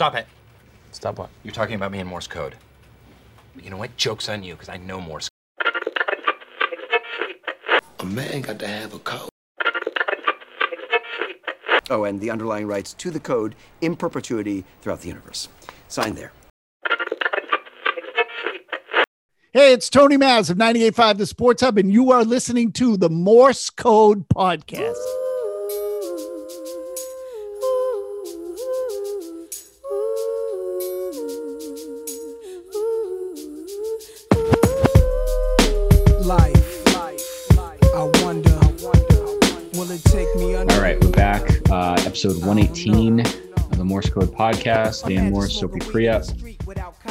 Stop it. Stop what? You're talking about me in Morse code. But you know what? Joke's on you, because I know Morse A man got to have a code. Oh, and the underlying rights to the code in perpetuity throughout the universe. Sign there. Hey, it's Tony Mazz of 98.5 The Sports Hub, and you are listening to the Morse Code Podcast. Episode 118 of the Morse Code Podcast. Dan Morse, Sopee Priya.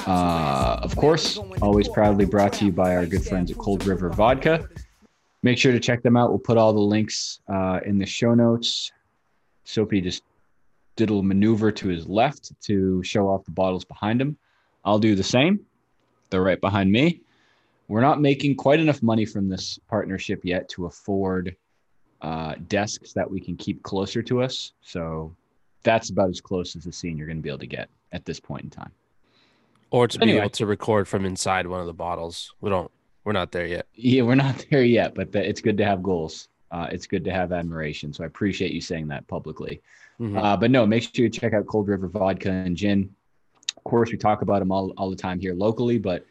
Uh, of course, always proudly brought to you by our good friends at Cold River Vodka. Make sure to check them out. We'll put all the links uh, in the show notes. Sopee just did a little maneuver to his left to show off the bottles behind him. I'll do the same. They're right behind me. We're not making quite enough money from this partnership yet to afford uh, desks that we can keep closer to us. So that's about as close as the scene you're going to be able to get at this point in time. Or to Anyway. be able to record from inside one of the bottles. We don't. We're not there yet. Yeah, we're not there yet, but the, it's good to have goals. Uh, it's good to have admiration. So I appreciate you saying that publicly. Mhm. Uh, but no, make sure you check out Cold River Vodka and Gin. Of course, we talk about them all, all the time here locally, but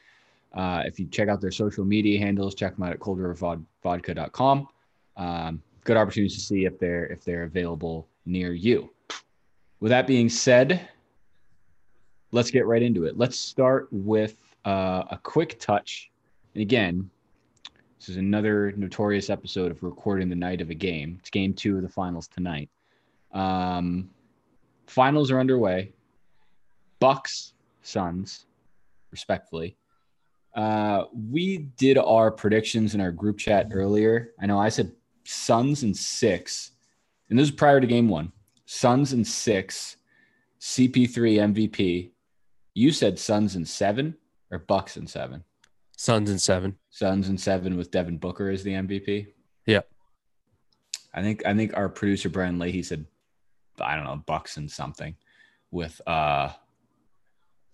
uh, if you check out their social media handles, check them out at coldrivervodka.com. Um, good opportunities to see if they're if they're available near you. With that being said, let's get right into it. Let's start with uh, a quick touch. And again, this is another notorious episode of recording the night of a game. It's game two of the finals tonight. Um, finals are underway. Bucks, Suns, respectfully. Uh, we did our predictions in our group chat earlier. I know I said Suns and six, and this is prior to game one. Suns and six, CP3 MVP. You said Suns and seven or Bucks and seven. Suns and seven. Suns and seven with Devin Booker as the MVP. Yeah. I think I think our producer Brian Leahy said, I don't know, Bucks and something with uh I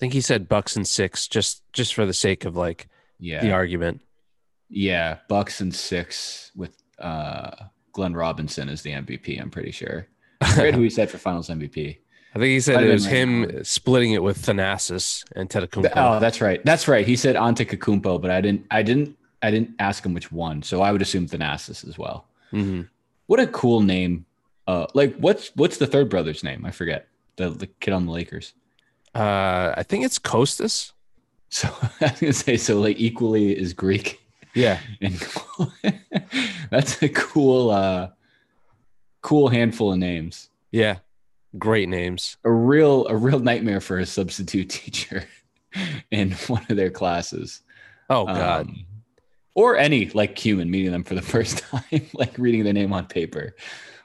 think he said Bucks and six, just just for the sake of like yeah the argument. yeah Bucks and six with uh Glenn Robinson as the MVP. I'm pretty sure. I forget who he said for Finals MVP. I think he said it was been him right splitting it with Thanasis Antetokounmpo. Oh, that's right. That's right. He said Antetokounmpo, but I didn't. I didn't. I didn't ask him which one. So I would assume Thanasis as well. Mhm. What a cool name. Uh, like what's what's the third brother's name? I forget. The the kid on the Lakers. Uh, I think it's Kostas. So I was gonna say so like equally is Greek. Yeah. And that's a cool uh cool handful of names. Yeah. Great names. A real a real nightmare for a substitute teacher in one of their classes. Oh God. Um, or any like human meeting them for the first time, like reading their name on paper.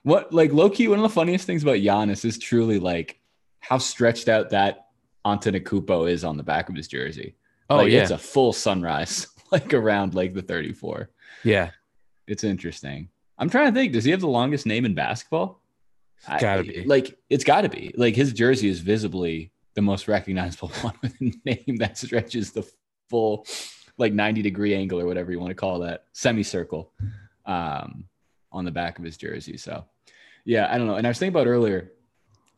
What like low key, one of the funniest things about Giannis is truly like how stretched out that Antetokounmpo is on the back of his jersey. oh like, yeah. it's a full sunrise, like around like the 34. yeah. It's interesting. I'm trying to think. Does he have the longest name in basketball? I- Gotta be. Like it's got to be. Like his jersey is visibly the most recognizable one with a name that stretches the full, like 90 degree angle or whatever you want to call that semicircle, um, on the back of his jersey. So, yeah, I don't know. And I was thinking about earlier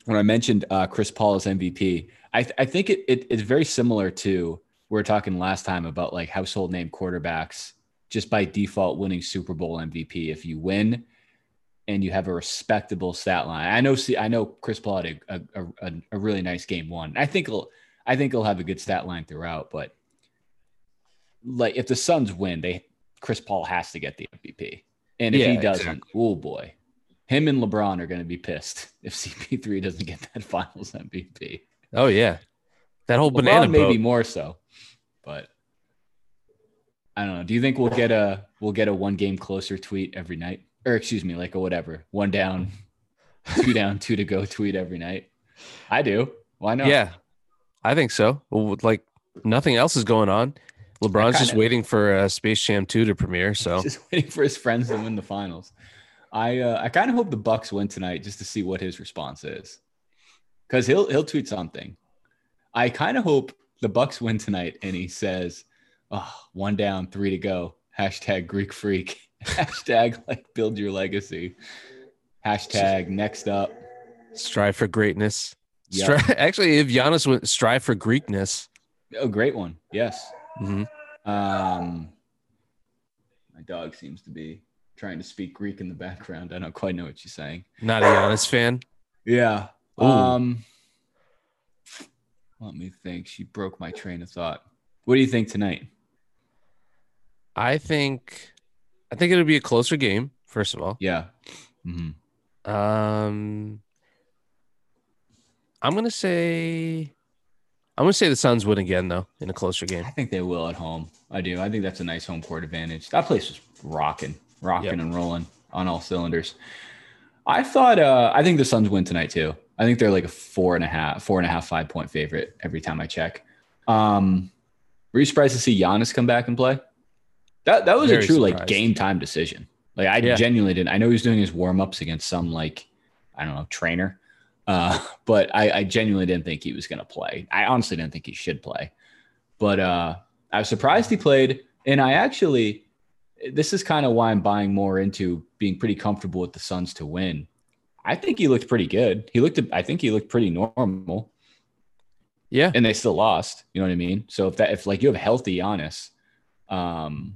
when I mentioned uh, Chris Paul as MVP. I, th- I think it, it it's very similar to we were talking last time about like household name quarterbacks just by default winning Super Bowl MVP. If you win and you have a respectable stat line, I know. See, I know Chris Paul had a, a, a, a really nice game one. I think he'll I think he'll have a good stat line throughout. But like if the Suns win, they Chris Paul has to get the MVP, and if Yeah, he doesn't, exactly. oh boy, him and LeBron are going to be pissed if CP3 doesn't get that Finals MVP. Oh yeah. That whole banana LeBron boat. maybe more so, but I don't know. Do you think we'll get a we'll get a one game closer tweet every night, or excuse me, like a whatever one down, two down, two to go tweet every night? I do. Why not? Yeah, I think so. Well, like nothing else is going on. LeBron's just waiting for uh, Space Jam 2 to premiere. So just waiting for his friends to win the finals. I uh, I kind of hope the Bucks win tonight just to see what his response is, because he'll he'll tweet something. I kind of hope the Bucks win tonight, and he says, "Oh, one down, three to go." Hashtag Greek freak. Hashtag like build your legacy. Hashtag next up. Strive for greatness. Yep. Stri- Actually, if Giannis would strive for Greekness, Oh, great one. Yes. Mhm. Um, my dog seems to be trying to speak Greek in the background. I don't quite know what she's saying. not a Giannis fan. Yeah. Ooh. Um, let me think. She broke my train of thought. What do you think tonight? I think, I think it'll be a closer game. First of all, Yeah. hmm um, I'm gonna say, I'm gonna say the Suns win again though in a closer game. I think they will at home. I do. I think that's a nice home court advantage. That place was rocking, rocking Yep. and rolling on all cylinders. I thought. Uh, I think the Suns win tonight too. I think they're like a four and a half, four and a half, five point favorite every time I check. Um, were you surprised to see Giannis come back and play? That that was Very a true like game time decision. Like I Yeah. genuinely didn't. I know he was doing his warm ups against some like I don't know trainer, uh, but I, I genuinely didn't think he was going to play. I honestly didn't think he should play, but uh, I was surprised he played, and I actually this is kind of why I'm buying more into being pretty comfortable with the Suns to win. I think he looked pretty good. He looked, I think he looked pretty normal, Yeah, and they still lost. You know what I mean? So if that, if like you have healthy Giannis, um,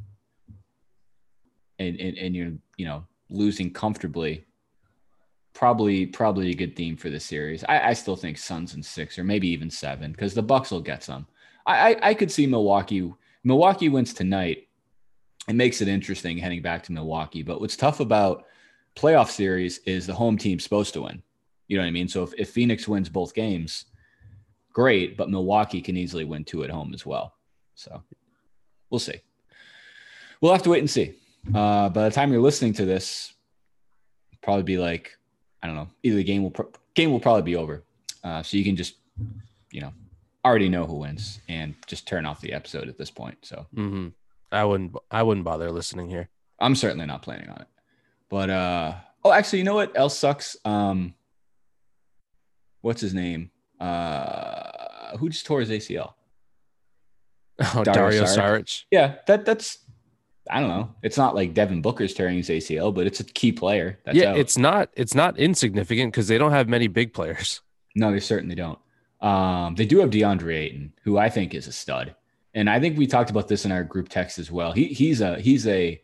and and, and you're you know losing comfortably, probably probably a good theme for the series. I, I still think Suns and six or maybe even seven because the Bucks will get some. I, I I could see Milwaukee. Milwaukee wins tonight. It makes it interesting heading back to Milwaukee. But what's tough about playoff series is the home team supposed to win. You know what I mean? So if, if Phoenix wins both games, great, but Milwaukee can easily win two at home as well. So we'll see. We'll have to wait and see. Uh, by the time you're listening to this, probably be like, I don't know, either the game will pro- game will probably be over. Uh, so you can just, you know, already know who wins and just turn off the episode at this point. So hmm I wouldn't. I wouldn't bother listening here. I'm certainly not planning on it. But uh oh, actually, you know what else sucks? Um, what's his name? Uh, who just tore his ACL? Oh, Dario Dario Saric. Saric. Yeah, that that's I don't know. It's not like Devin Booker's tearing his ACL, but it's a key player. That's yeah, out. it's not. It's not insignificant because they don't have many big players. no, they certainly don't. Um, they do have DeAndre Ayton, who I think is a stud, and I think we talked about this in our group text as well. He he's a he's a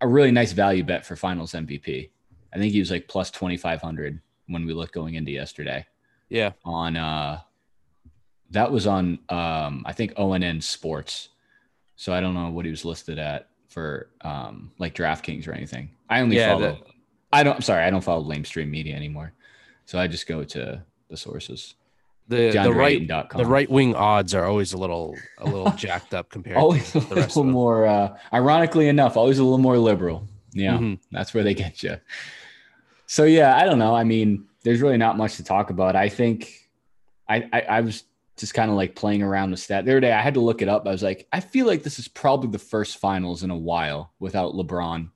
a really nice value bet for Finals MVP. I think he was like plus twenty five hundred when we looked going into yesterday. Yeah, on uh that was on um I think ONN Sports. So I don't know what he was listed at for um like DraftKings or anything. I only Yeah, follow the- I don't I'm sorry, I don't follow lamestream media anymore. So I just go to the sources. The the right the right wing odds are always a little a little jacked up compared always to a the rest little more uh ironically enough, always a little more liberal. Yeah. Mhm. That's where they get you. So yeah, I don't know. I mean, there's really not much to talk about. I think I I, I was just kind of like playing around with stat. The other day I had to look it up. I was like, I feel like this is probably the first finals in a while without LeBron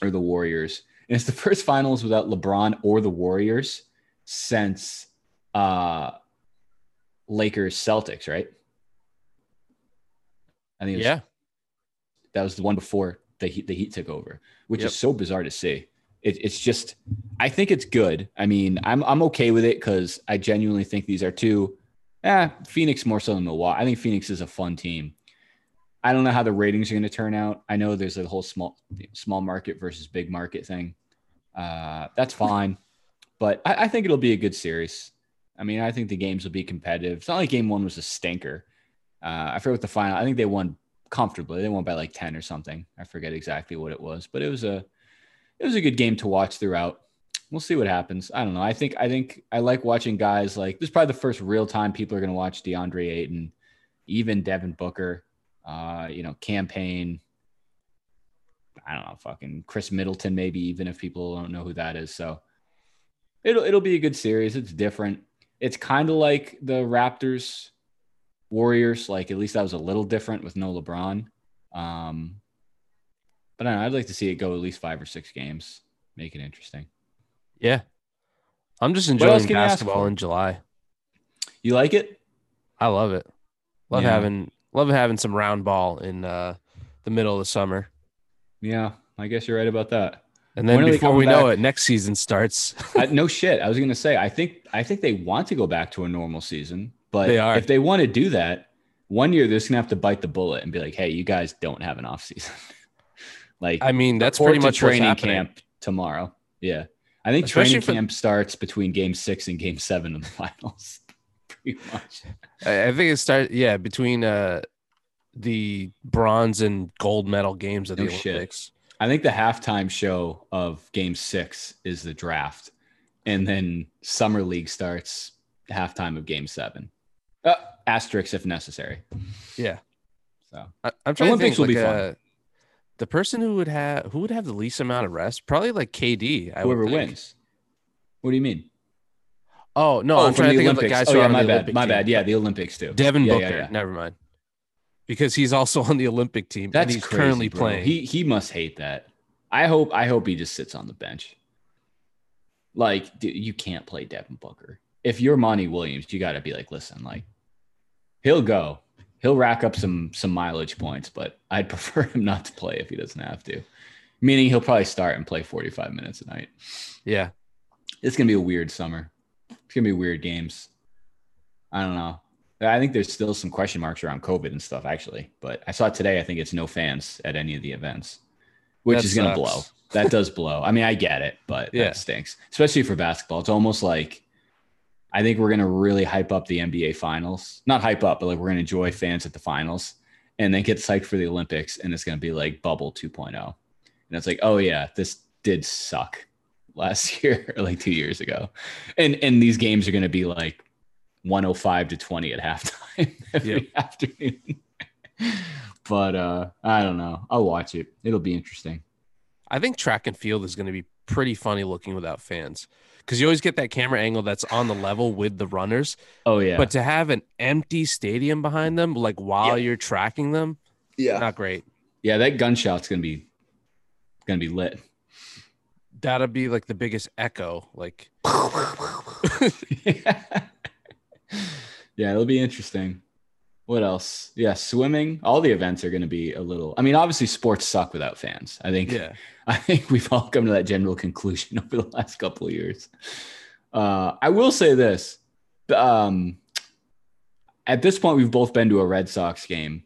or the Warriors. And it's the first finals without LeBron or the Warriors since uh Lakers Celtics, right? I think it was Yeah, that was the one before the Heat, the Heat took over, which Yep. is so bizarre to see. It, it's just, I think it's good. I mean, I'm I'm okay with it because I genuinely think these are two. Eh, Phoenix more so than Milwaukee. I think Phoenix is a fun team. I don't know how the ratings are going to turn out. I know there's a whole small small market versus big market thing. Uh, that's fine, but I, I think it'll be a good series. I mean, I think the games will be competitive. It's not like game one was a stinker. Uh, I forget what the final. I think they won comfortably. They won by like 10 or something. I forget exactly what it was, but it was a it was a good game to watch throughout. We'll see what happens. I don't know. I think I think I like watching guys like this is probably the first real time people are going to watch DeAndre Ayton, even Devin Booker, uh, you know, campaign. I don't know, fucking Khris Middleton, maybe even if people don't know who that is. So it'll it'll be a good series. It's different. It's kind of like the Raptors Warriors, like at least that was a little different with no LeBron. Um, but I don't know, I'd like to see it go at least five or six games, make it interesting. yeah. I'm just enjoying can you ask basketball in July. You like it? I love it. Love Yeah. having love having some round ball in uh, the middle of the summer. Yeah, I guess you're right about that. And then before we know it, next season starts. I, no shit. I was gonna say. I think. I think they want to go back to a normal season, but They if they want to do that, one year they're just gonna have to bite the bullet and be like, "Hey, you guys don't have an off season." like, I mean, that's pretty much training camp tomorrow. Yeah, I think Especially training for- camp starts between Game Six and Game Seven of the finals. Pretty much. I, I think it starts. yeah, between uh, the bronze and gold medal games of the Olympics. shit. Olympics. I think the halftime show of Game Six is the draft, and then Summer League starts halftime of Game Seven. Uh, asterisks if necessary. Yeah, So I, I'm trying Olympics to will think be like, fun. uh, the person who would have who would have the least amount of rest, probably like KD. I whoever wins. What do you mean? Oh no, oh, I'm trying to think of the Olympics. guys oh who yeah, are my the bad. Olympic My team. bad. Yeah, the Olympics too. Devin Yeah, Booker. yeah, yeah. Never mind, because he's also on the Olympic team. That's and he's crazy, currently bro. playing. He he must hate that. I hope I hope he just sits on the bench. Like, dude, you can't play Devin Booker. If you're Monty Williams, you got to be like, listen, like, he'll go, he'll rack up some some mileage points, but I'd prefer him not to play if he doesn't have to. Meaning he'll probably start and play 45 minutes a night. yeah, It's gonna be a weird summer. It's gonna be weird games. I don't know. I think there's still some question marks around COVID and stuff, actually. But I saw today. I think it's no fans at any of the events, which That is gonna blow. That does blow. I mean, I get it, but Yeah. that stinks, especially for basketball. It's almost like I think we're gonna really hype up the NBA finals. Not hype up, but like we're gonna enjoy fans at the finals, and then get psyched for the Olympics, and it's gonna be like bubble 2.0. And it's like, oh yeah, this did suck last year or like two years ago. And and these games are gonna be like 105 to 20 at halftime every afternoon. but uh I don't know. I'll watch it. It'll be interesting. I think track and field is going to be pretty funny looking without fans because you always get that camera angle that's on the level with the runners. Oh yeah. But to have an empty stadium behind them, like while Yeah. you're tracking them, yeah. not great. Yeah, that gunshot's gonna be gonna be lit. That'd be like the biggest echo. Like, yeah, it'll be interesting. What else? Yeah, swimming. All the events are going to be a little. I mean, obviously, sports suck without fans. I think. yeah, I think we've all come to that general conclusion over the last couple of years. Uh, I will say this: um, at this point, we've both been to a Red Sox game.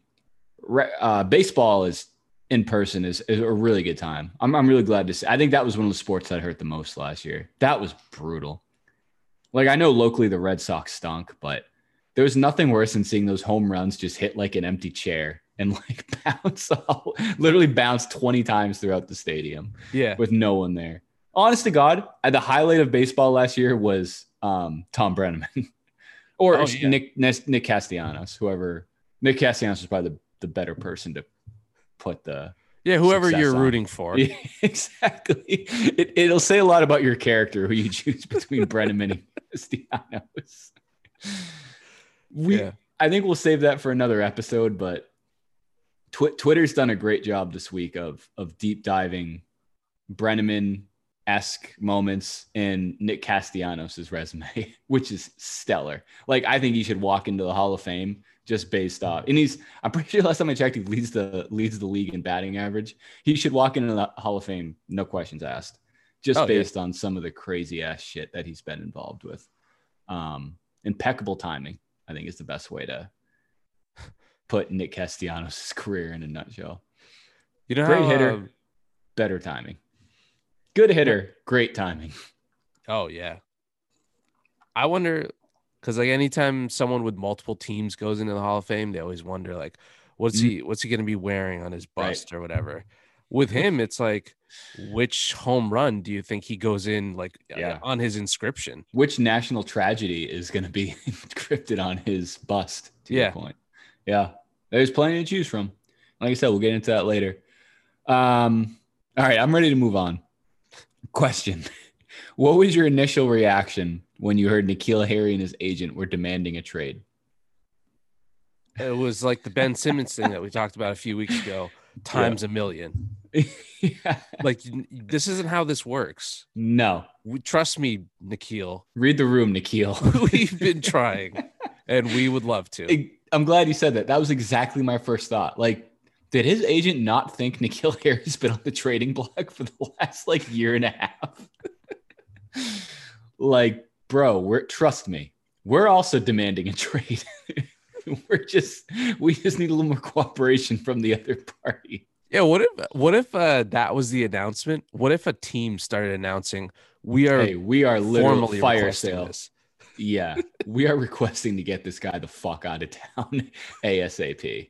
Re- uh, baseball is in person is, is a really good time. I'm, I'm really glad to see. I think that was one of the sports that hurt the most last year. That was brutal. Like I know locally the Red Sox stunk, but there was nothing worse than seeing those home runs just hit like an empty chair and like bounce all, literally bounce 20 times throughout the stadium yeah. with no one there. Honest to God, uh, the highlight of baseball last year was um, Thom Brennaman or Oh, yeah. Nick, Nick Nick Castellanos, whoever Nick Castellanos was probably the, the better person to put the Yeah, whoever you're on. rooting for. Yeah, exactly. It, it'll say a lot about your character who you choose between Brennaman Castellanos. We, Yeah. I think we'll save that for another episode, but Twi- Twitter's done a great job this week of of deep diving Brennaman esque moments in Nick Castellanos' resume, which is stellar. Like I think he should walk into the Hall of Fame just based off. And he's I'm pretty sure last time I checked, he leads the leads the league in batting average. He should walk into the Hall of Fame, no questions asked, just Oh, yeah. based on some of the crazy ass shit that he's been involved with. Um, impeccable timing, I think, is the best way to put Nick Castellanos' career in a nutshell. You know Great how, hitter. uh, Better timing. Good hitter, great timing. oh yeah. I wonder because like anytime someone with multiple teams goes into the Hall of Fame, they always wonder like, what's he what's he gonna be wearing on his Mm. Right. bust or whatever. With him, it's like, which home run do you think he goes in like uh, Yeah. on his inscription? Which national tragedy is going to be encrypted on his bust? To Yeah. your point. Yeah. There's plenty to choose from. Like I said, we'll get into that later. Um, all right, I'm ready to move on. Question. What was your initial reaction when you heard N'Keal Harry and his agent were demanding a trade? It was like the Ben Simmons thing that we talked about a few weeks ago, times a million. yeah. Like this isn't how this works. No. We- Trust me, N'Keal. Read the room, N'Keal. We've been trying. and we would love to. I'm glad you said that. That was exactly my first thought. Like, did his agent not think N'Keal Harry's been on the trading block for the last like year and a half? like, bro, we're trust me, we're also demanding a trade. we're just we just need a little more cooperation from the other party. Yeah, what if what if uh, that was the announcement? What if a team started announcing we are Hey, we are literally formally fire requesting sale. this? Yeah, we are requesting to get this guy the fuck out of town ASAP.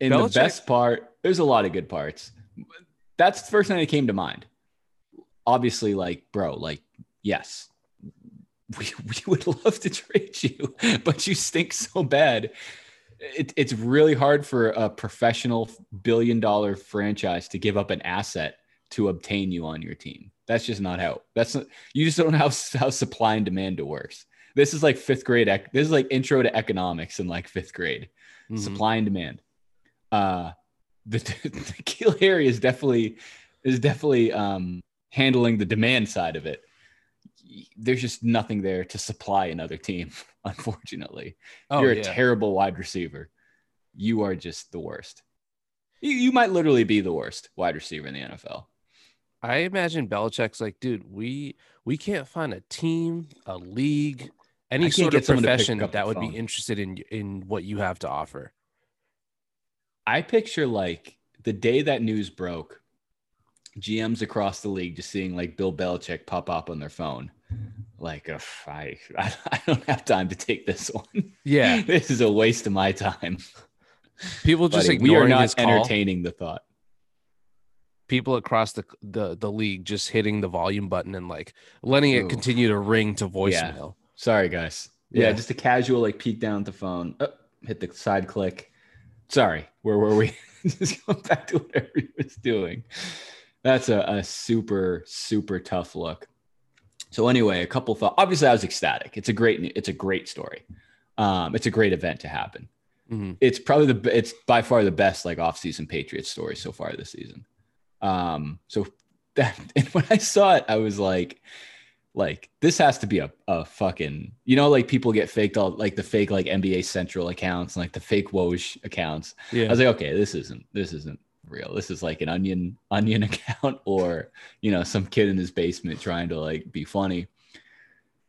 And Belichick- the best part, there's a lot of good parts. That's the first thing that came to mind. Obviously, like, bro, like, yes, we, we would love to trade you, but you stink so bad. It, it's really hard for a professional billion dollar franchise to give up an asset to obtain you on your team. That's just not how. That's not, you just don't know how, how supply and demand works. This is like fifth grade. This is like intro to economics in like fifth grade. Mhm. Supply and demand. Uh, the, the N'Keal Harry is definitely is definitely um, handling the demand side of it. There's just nothing there to supply another team. Unfortunately, Oh, you're a yeah. terrible wide receiver. You are just the worst. You, you might literally be the worst wide receiver in the NFL. I imagine Belichick's like, dude, we we can't find a team, a league, any sort get of someone to pick profession that would phone. be interested in in what you have to offer. I picture like the day that news broke, GMs across the league just seeing like Bill Belichick pop up on their phone. Like, "Ugh, I, I don't have time to take this one. Yeah, this is a waste of my time. people just Buddy, we ignoring are not entertaining the thought. People across the, the the league just hitting the volume button and like letting it Ooh. continue to ring to voicemail. Sorry, guys. Yeah, Yeah. just a casual like peek down at the phone, oh, hit the side click. Sorry, where were we? just going back to whatever he was doing. That's a, a super super tough look. So anyway, a couple thoughts. Obviously, I was ecstatic. It's a great it's a great story. Um, it's a great event to happen. Mhm. It's probably the it's by far the best like off-season Patriots story so far this season. Um, so that and when I saw it, I was like, like this has to be a, a fucking you know like people get faked all like the fake like NBA Central accounts and like the fake Woj accounts. Yeah. I was like, okay, this isn't this isn't real. This is like an onion onion account or you know some kid in his basement trying to like be funny.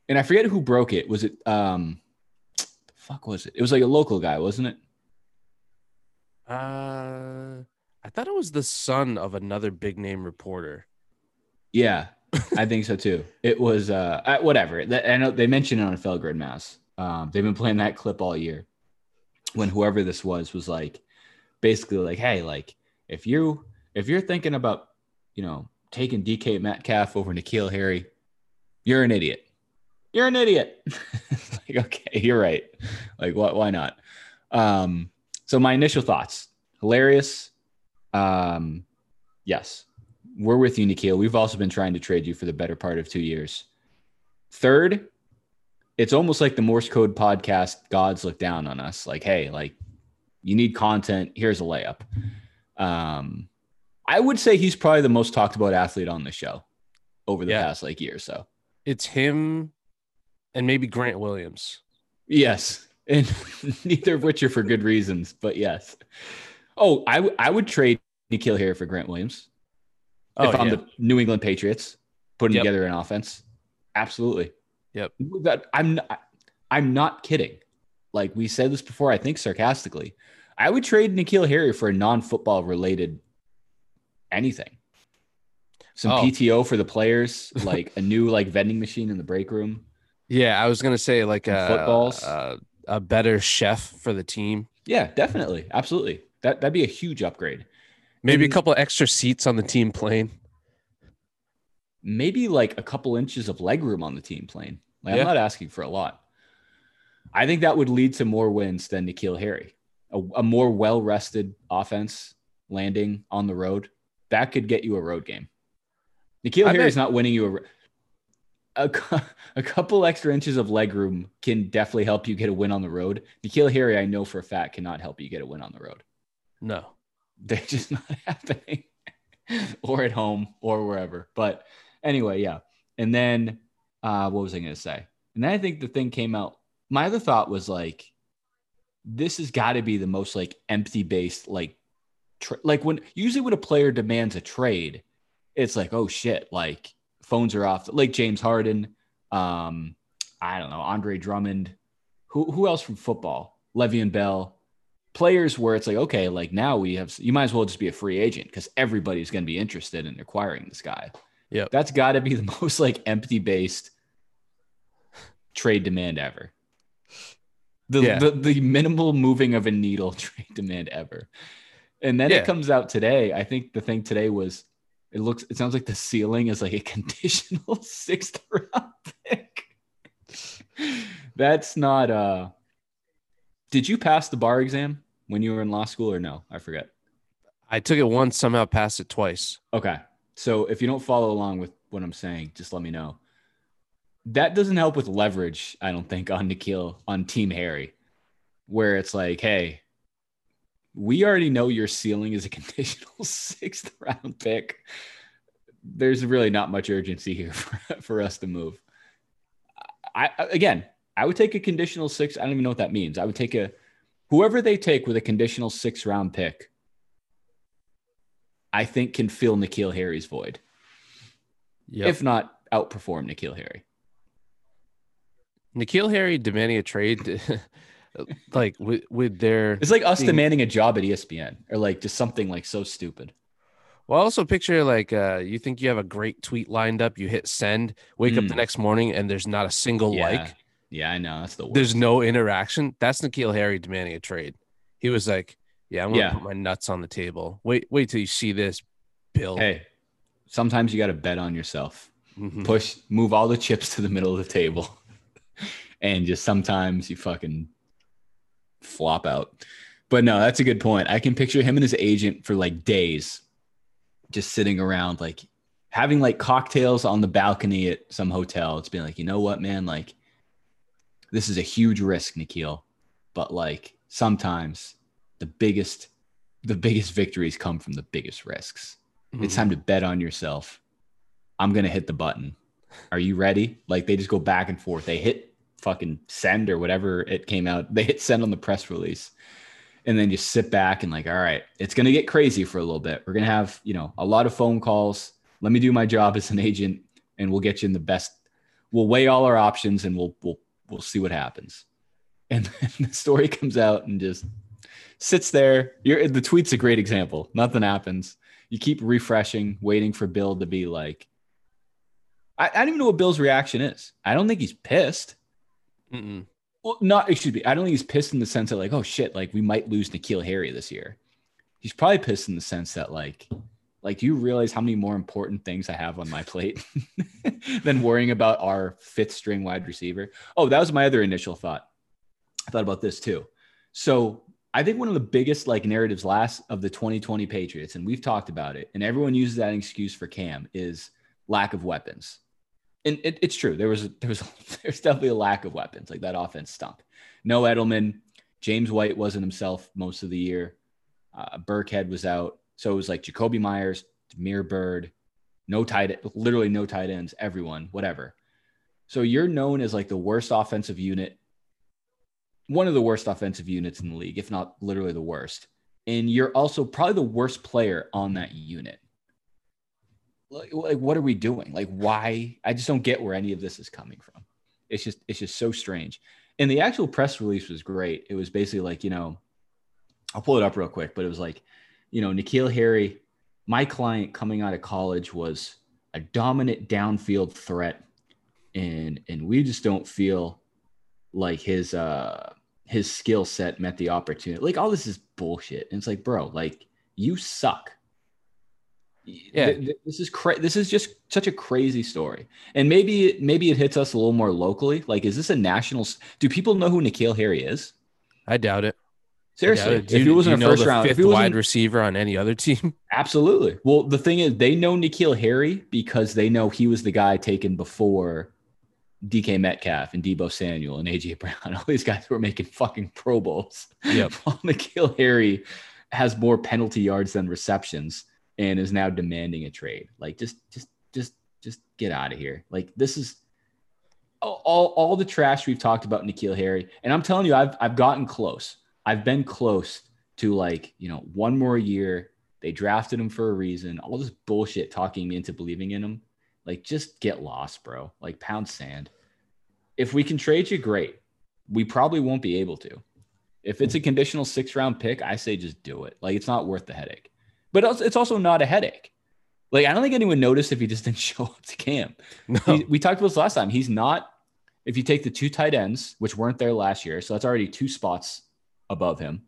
And I forget who broke it. Was it um the fuck was it? It was like a local guy, wasn't it? uh, I thought it was the son of another big name reporter. Yeah, I think so too. It was uh whatever. I know they mentioned it on a Felger and Mazz. Um, they've been playing that clip all year. When whoever this was was like, basically like, hey, like if you if you're thinking about you know taking DK Metcalf over N'Keal Harry, you're an idiot. You're an idiot. Like okay, you're right. Like what? Why not? Um, so my initial thoughts: hilarious. Um, yes, we're with you, N'Keal. We've also been trying to trade you for the better part of two years. Third, it's almost like the Morse code podcast gods look down on us. Like, hey, like you need content. Here's a layup. Um, I would say he's probably the most talked about athlete on the show over the Yeah. past like year or so. It's him, and maybe Grant Williams. Yes. And neither of which are for good reasons, but yes. Oh, I, w- I would trade N'Keal here for Grant Williams. Oh, if I'm yeah. the New England Patriots putting Yep. together an offense. Absolutely. Yep. That I'm not, I'm not kidding. Like we said this before, I think sarcastically. I would trade N'Keal Harry for a non-football related anything. Some Oh. PTO for the players, like a new like vending machine in the break room. Yeah, I was gonna say like a uh, footballs. a, a better chef for the team. Yeah, definitely. Absolutely. That that'd be a huge upgrade. Maybe a And- couple extra seats on the team plane. maybe like a couple inches of leg room on the team plane. Like, Yeah. I'm not asking for a lot. I think that would lead to more wins than N'Keal Harry. A, a more well rested offense landing on the road that could get you a road game. N'Keal I Harry is not winning you a, a a couple extra inches of leg room can definitely help you get a win on the road. N'Keal Harry, I know for a fact, cannot help you get a win on the road. No. They're just not happening, or at home, or wherever. But anyway, yeah. And then, uh, what was I going to say? And then I think the thing came out my other thought was like, this has got to be the most like empty based like, tra- like when usually when a player demands a trade, it's like oh shit, like phones are off. Like James Harden, um, I don't know, Andre Drummond, who who else from football? Le'Veon Bell, players where it's like okay, like now we have you might as well just be a free agent because everybody's going to be interested in acquiring this guy. Yeah, that's got to be the most like empty based trade demand ever. The, Yeah. the the minimal moving of a needle trade demand ever. And then Yeah. it comes out today. I think the thing today was it looks it sounds like the ceiling is like a conditional sixth round pick. That's not uh did you pass the bar exam when you were in law school or no? I forget. I took it once, somehow passed it twice. Okay. So if you don't follow along with what I'm saying, just let me know. That doesn't help with leverage, I don't think, on N'Keal on Team Harry, where it's like, hey, we already know your ceiling is a conditional sixth round pick. There's really not much urgency here for, for us to move. I again, I would take a conditional six. I don't even know what that means. I would take a whoever they take with a conditional six round pick. I think can fill N'Keal Harry's void, Yep. if not outperform N'Keal Harry. N'Keal Harry demanding a trade, like with with their It's like us demanding a job at ESPN or like just something like so stupid. Well, also picture like uh, you think you have a great tweet lined up, you hit send, wake up the Mm. next morning, and there's not a single Yeah. like. Yeah, I know that's the worst. There's no interaction. That's N'Keal Harry demanding a trade. He was like, "Yeah, I'm gonna Yeah. put my nuts on the table. Wait, wait till you see this, Bill." hey, sometimes you got to bet on yourself. Mhm. Push, move all the chips to the middle of the table, and just sometimes you fucking flop out. But no, that's a good point. I can picture him and his agent for like days, just sitting around, like having like cocktails on the balcony at some hotel. It's being like, you know what, man, like this is a huge risk, N'Keal, but like sometimes the biggest, the biggest victories come from the biggest risks. It's Mhm. time to bet on yourself. I'm gonna hit the button. Are you ready? Like they just go back and forth. They hit fucking send or whatever it came out. They hit send on the press release. And then just sit back and like, all right, it's gonna get crazy for a little bit. We're gonna have, you know, a lot of phone calls. Let me do my job as an agent and we'll get you in the best. We'll weigh all our options and we'll we'll we'll see what happens. And then the story comes out and just sits there. You're, the tweet's a great example. Nothing happens. You keep refreshing, waiting for Bill to be like, I, I don't even know what Bill's reaction is. I don't think he's pissed. Mm-mm. Well, not excuse me. I don't think he's pissed in the sense that like, oh shit, like we might lose N'Keal Harry this year. He's probably pissed in the sense that like, like, do you realize how many more important things I have on my plate than worrying about our fifth string wide receiver? Oh, that was my other initial thought. I thought about this too. So I think one of the biggest like narratives last of the 2020 Patriots, and we've talked about it, and everyone uses that excuse for Cam is lack of weapons. And it, it's true. There was there was there's definitely a lack of weapons. Like that offense stunk. No Edelman. James White wasn't himself most of the year. Uh, Burkhead was out. So it was like Jakobi Meyers, Damiere Byrd, no tight, literally no tight ends, everyone, whatever. So you're known as like the worst offensive unit, one of the worst offensive units in the league, if not literally the worst. And you're also probably the worst player on that unit. Like, what are we doing? Like, why? I just don't get where any of this is coming from. It's just, it's just so strange. And the actual press release was great. It was basically like, you know, I'll pull it up real quick, but it was like, you know, N'Keal Harry, my client coming out of college was a dominant downfield threat. And and we just don't feel like his uh his skill set met the opportunity. Like all this is bullshit. And it's like, bro, like you suck. Yeah. Th- th- this is cra- this is just such a crazy story. And maybe maybe it hits us a little more locally. Like, is this a national? Do people know who N'Keal Harry is? I doubt it. Seriously, doubt it. Do if he wasn't a first round, if fifth wide receiver on any other team, Absolutely. Well, the thing is, they know N'Keal Harry because they know he was the guy taken before DK Metcalf and Deebo Samuel and AJ Brown. All these guys were making fucking Pro Bowls. Yep. While N'Keal Harry has more penalty yards than receptions and is now demanding a trade. Like, just, just, just, just get out of here. Like, this is all, all the trash we've talked about N'Keal Harry, and I'm telling you, I've I've gotten close. I've been close to like you know one more year. They drafted him for a reason. All this bullshit talking me into believing in him. Like, just get lost, bro. Like, pound sand. If we can trade you, great. We probably won't be able to. If it's a conditional six round pick, I say just do it. Like, it's not worth the headache. But it's- it's also not a headache. Like, I don't think anyone noticed if he just didn't show up to camp. No. He- we talked about this last time. He's not, if you take the two tight ends, which weren't there last year, so that's already two spots above him.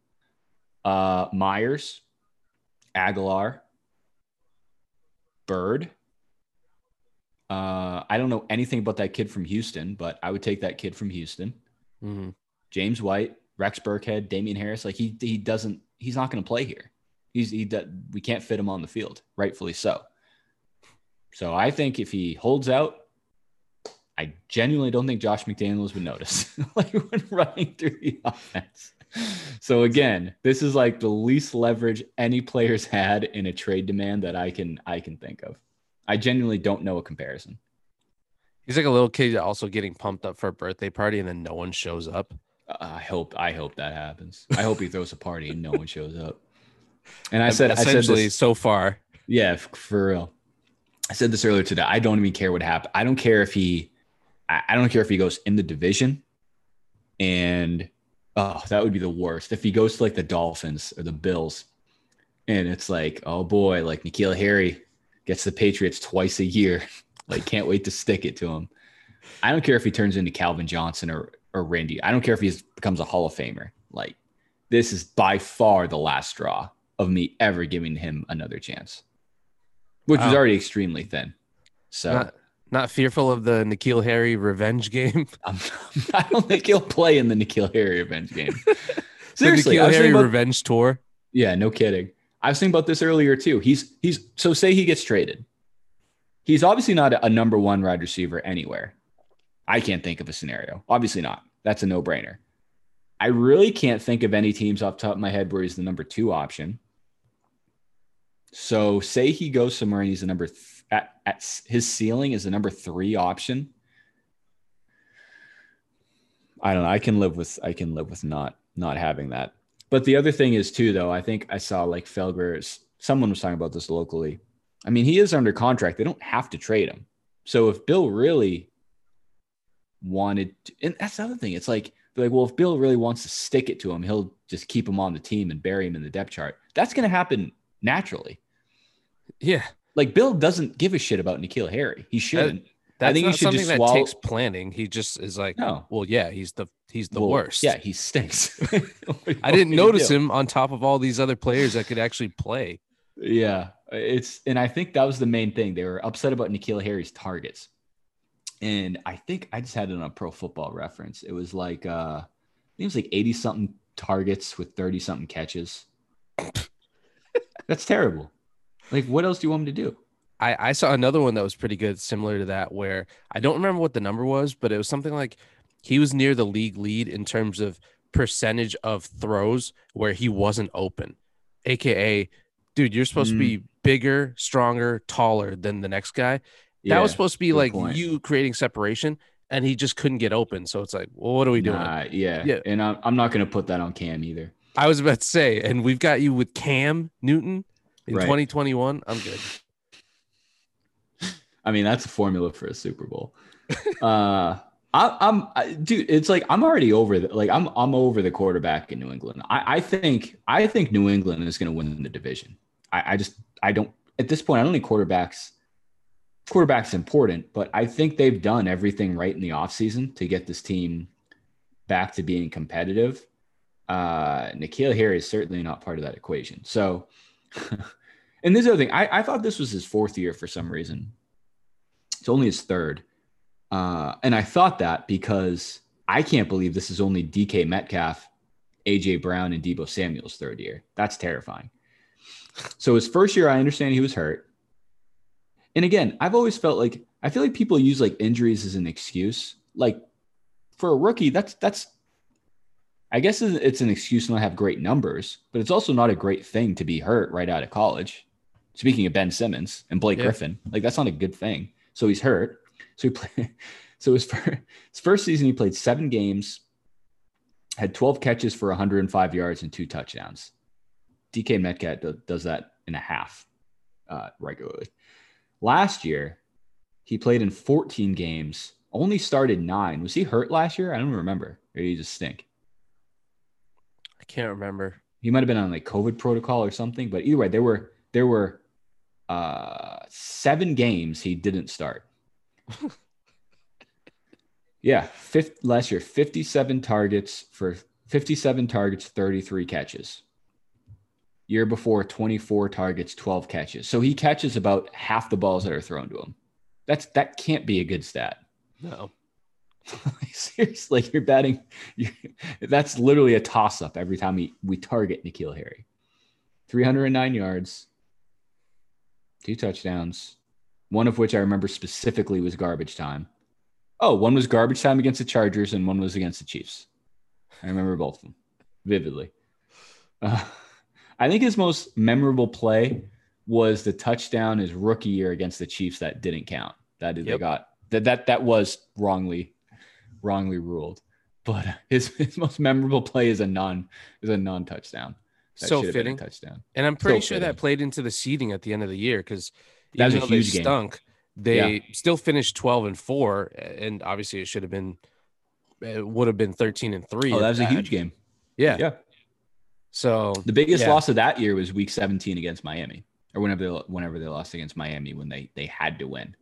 Uh, Meyers, Aguilar, Byrd. Uh, I don't know anything about that kid from Houston, but I would take that kid from Houston. Mhm. James White, Rex Burkhead, Damien Harris. Like he he doesn't he's not going to play here. He's he we can't fit him on the field, rightfully so. So I think if he holds out, I genuinely don't think Josh McDaniels would notice like when running through the offense. So again, this is like the least leverage any players had in a trade demand that I can I can think of. I genuinely don't know a comparison. He's like a little kid also getting pumped up for a birthday party and then no one shows up. Uh, I hope I hope that happens. I hope he throws a party and no one shows up. And I said I said essentially this, so far. yeah, for real. I said this earlier today. I don't even care what happened. I don't care if he I, I don't care if he goes in the division and oh, that would be the worst. If he goes to like the Dolphins or the Bills and it's like, oh boy, like N'Keal Harry gets the Patriots twice a year. like can't wait to stick it to him. I don't care if he turns into Calvin Johnson or or Randy. I don't care if he becomes a Hall of Famer. Like this is by far the last straw of me ever giving him another chance, which was already extremely thin. So Not not fearful of the N'Keal Harry revenge game. I'm, I don't think he'll play in the N'Keal Harry revenge game. the Seriously, I N'Keal Harry about- revenge tour. yeah, no kidding. I was thinking about this earlier too. He's he's so say he gets traded. He's obviously not a, a number one wide receiver anywhere. I can't think of a scenario. Obviously not. That's a no brainer. I really can't think of any teams off the top of my head where he's the number two option. So say he goes somewhere and he's a number th- at, at his ceiling is a number three option. I don't know. I can live with I can live with not not having that. But the other thing is too, though, I think I saw like Felger's someone was talking about this locally. I mean, he is under contract. They don't have to trade him. So if Bill really wanted to, and that's the other thing, it's like like, well, if Bill really wants to stick it to him, he'll just keep him on the team and bury him in the depth chart. That's gonna happen naturally. Yeah. Like Bill doesn't give a shit about N'Keal Harry. He shouldn't. That's think you not should something just that takes planning. He just is like, No. well, yeah, he's the he's the Well, worst. Yeah, he stinks. You I didn't notice him on top of all these other players that could actually play. Yeah, it's and I think that was the main thing. They were upset about N'Keal Harry's targets. And I think I just had it on pro football reference. It was like uh I think it was like 80 something targets with 30 something catches. That's terrible. Like what else do you want me to do? I, I saw another one that was pretty good, similar to that, where I don't remember what the number was, but it was something like he was near the league lead in terms of percentage of throws where he wasn't open. AKA, dude, you're supposed to be mm. bigger, stronger, taller than the next guy. Yeah, that was supposed to be like point. you creating separation, and he just couldn't get open. So it's like, well, what are we doing? Nah, yeah. Yeah. And I'm, I'm not going to put that on Cam either. I was about to say, and we've got you with Cam Newton in Right. 2021. I'm good. I mean, that's a formula for a Super Bowl. uh, I, I'm, I, dude. It's like I'm already over the like I'm I'm over the quarterback in New England. I, I think I think New England is going to win the division. I, I just I don't at this point. I don't think quarterbacks quarterbacks important, but I think they've done everything right in the offseason to get this team back to being competitive. Uh, N'Keal Harry is certainly not part of that equation. So, and this other thing, I, I thought this was his fourth year for some reason. It's only his third. Uh, and I thought that because I can't believe this is only DK Metcalf, AJ Brown, and Deebo Samuel's third year. That's terrifying. So his first year, I understand he was hurt. And again, I've always felt like I feel like people use like injuries as an excuse. Like for a rookie, that's that's I guess it's an excuse to not have great numbers, but it's also not a great thing to be hurt right out of college. Speaking of Ben Simmons and Blake Yeah. Griffin, like that's not a good thing. So he's hurt. So he play, So his, fir- his first season, he played seven games, had 12 catches for 105 yards and two touchdowns. DK Metcalf do- does that in a half uh, regularly. Last year, he played in 14 games, only started nine. Was he hurt last year? I don't remember. Or did he just stink? I can't remember. He might have been on like COVID protocol or something. But either way, there were there were uh, seven games he didn't start. yeah, fifth last year, 57 targets for 57 targets, 33 catches. Year before, 24 targets, 12 catches. So he catches about half the balls that are thrown to him. That's that can't be a good stat. No. Seriously, like you're batting. You're, that's literally a toss up every time we, we target N'Keal Harry. 309 yards, two touchdowns, one of which I remember specifically was garbage time. Oh, one was garbage time against the Chargers, and one was against the Chiefs. I remember both of them vividly. Uh, I think his most memorable play was the touchdown his rookie year against the Chiefs that didn't count. That they Yep. got that that that was wrongly wrongly ruled. But his his most memorable play is a non is a non touchdown. So fitting. touchdown. And I'm pretty Still sure that played into the seeding at the end of the year because That was even a though they game. stunk, they Yeah. still finished 12 and four, and obviously it should have been, it would have been 13 and three. Oh, that was a huge game. Yeah. Yeah. So The biggest Yeah. loss of that year was Week 17 against Miami, or whenever they, whenever they lost against Miami when they they had to win.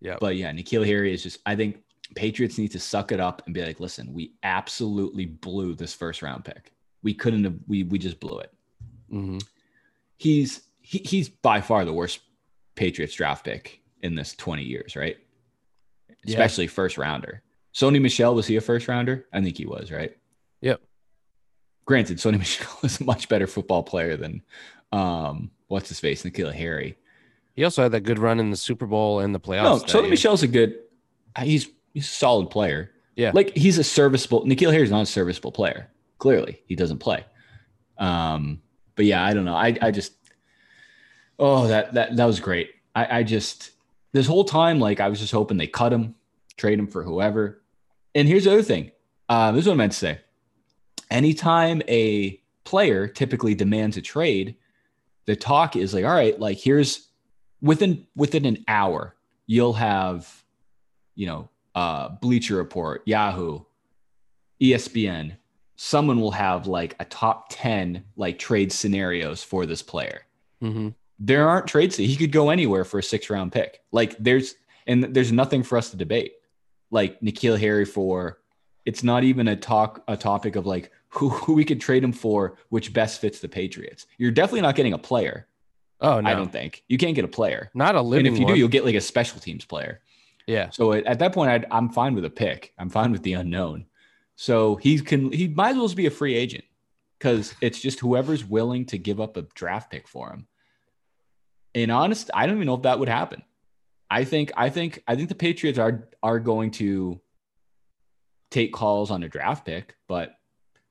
yeah, But yeah, N'Keal Harry is just. I think Patriots need to suck it up and be like, listen, we absolutely blew this first round pick. We couldn't have. We we just blew it. Mhm. He's he, he's by far the worst Patriots draft pick in this 20 years, right? Yeah. Especially first rounder. Sony Michel was he a first rounder? I think he was, right? Yep. Granted, Sony Michel is a much better football player than um what's his face, N'Keal Harry. he also had that good run in the Super Bowl and the playoffs. No, Sony year. Michel's a good. He's he's a solid player. Yeah. like he's a serviceable. N'Keal Harry's not a serviceable player. Clearly, he doesn't play. Um, but yeah, I don't know. I I just oh that that that was great. I I just this whole time like I was just hoping they cut him, trade him for whoever. And here's the other thing. Uh, this is what I meant to say. Anytime a player typically demands a trade, the talk is like, all right, like here's within within an hour, you'll have, you know, uh, Bleacher Report, Yahoo, ESPN. Someone will have like a top ten like trade scenarios for this player. Mhm. There aren't trades. that He could go anywhere for a six round pick. Like there's and there's nothing for us to debate. Like N'Keal Harry for, it's not even a talk a topic of like who, who we could trade him for, which best fits the Patriots. You're definitely not getting a player. Oh no, I don't think you can't get a player. not a living and if you one. do, you'll get like a special teams player. Yeah, So at, at that point, I'd, I'm fine with a pick. I'm fine with the unknown. So he can he might as well be a free agent because it's just whoever's willing to give up a draft pick for him. And honest, I don't even know if that would happen. I think I think I think the Patriots are are going to take calls on a draft pick, but